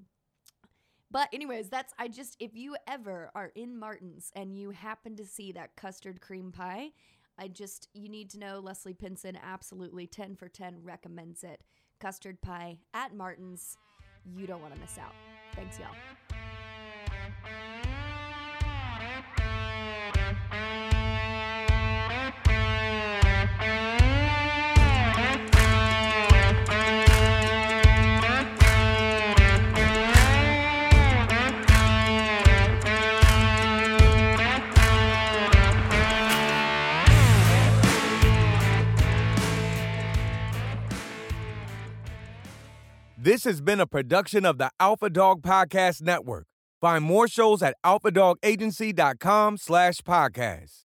but anyways, that's I just if you ever are in Martin's and you happen to see that custard cream pie, I just you need to know Leslie Pinson absolutely 10 for 10 recommends it. Custard pie at Martin's. You don't want to miss out. Thanks y'all. This has been a production of the Alpha Dog Podcast Network. Find more shows at alphadogagency.com slash podcast.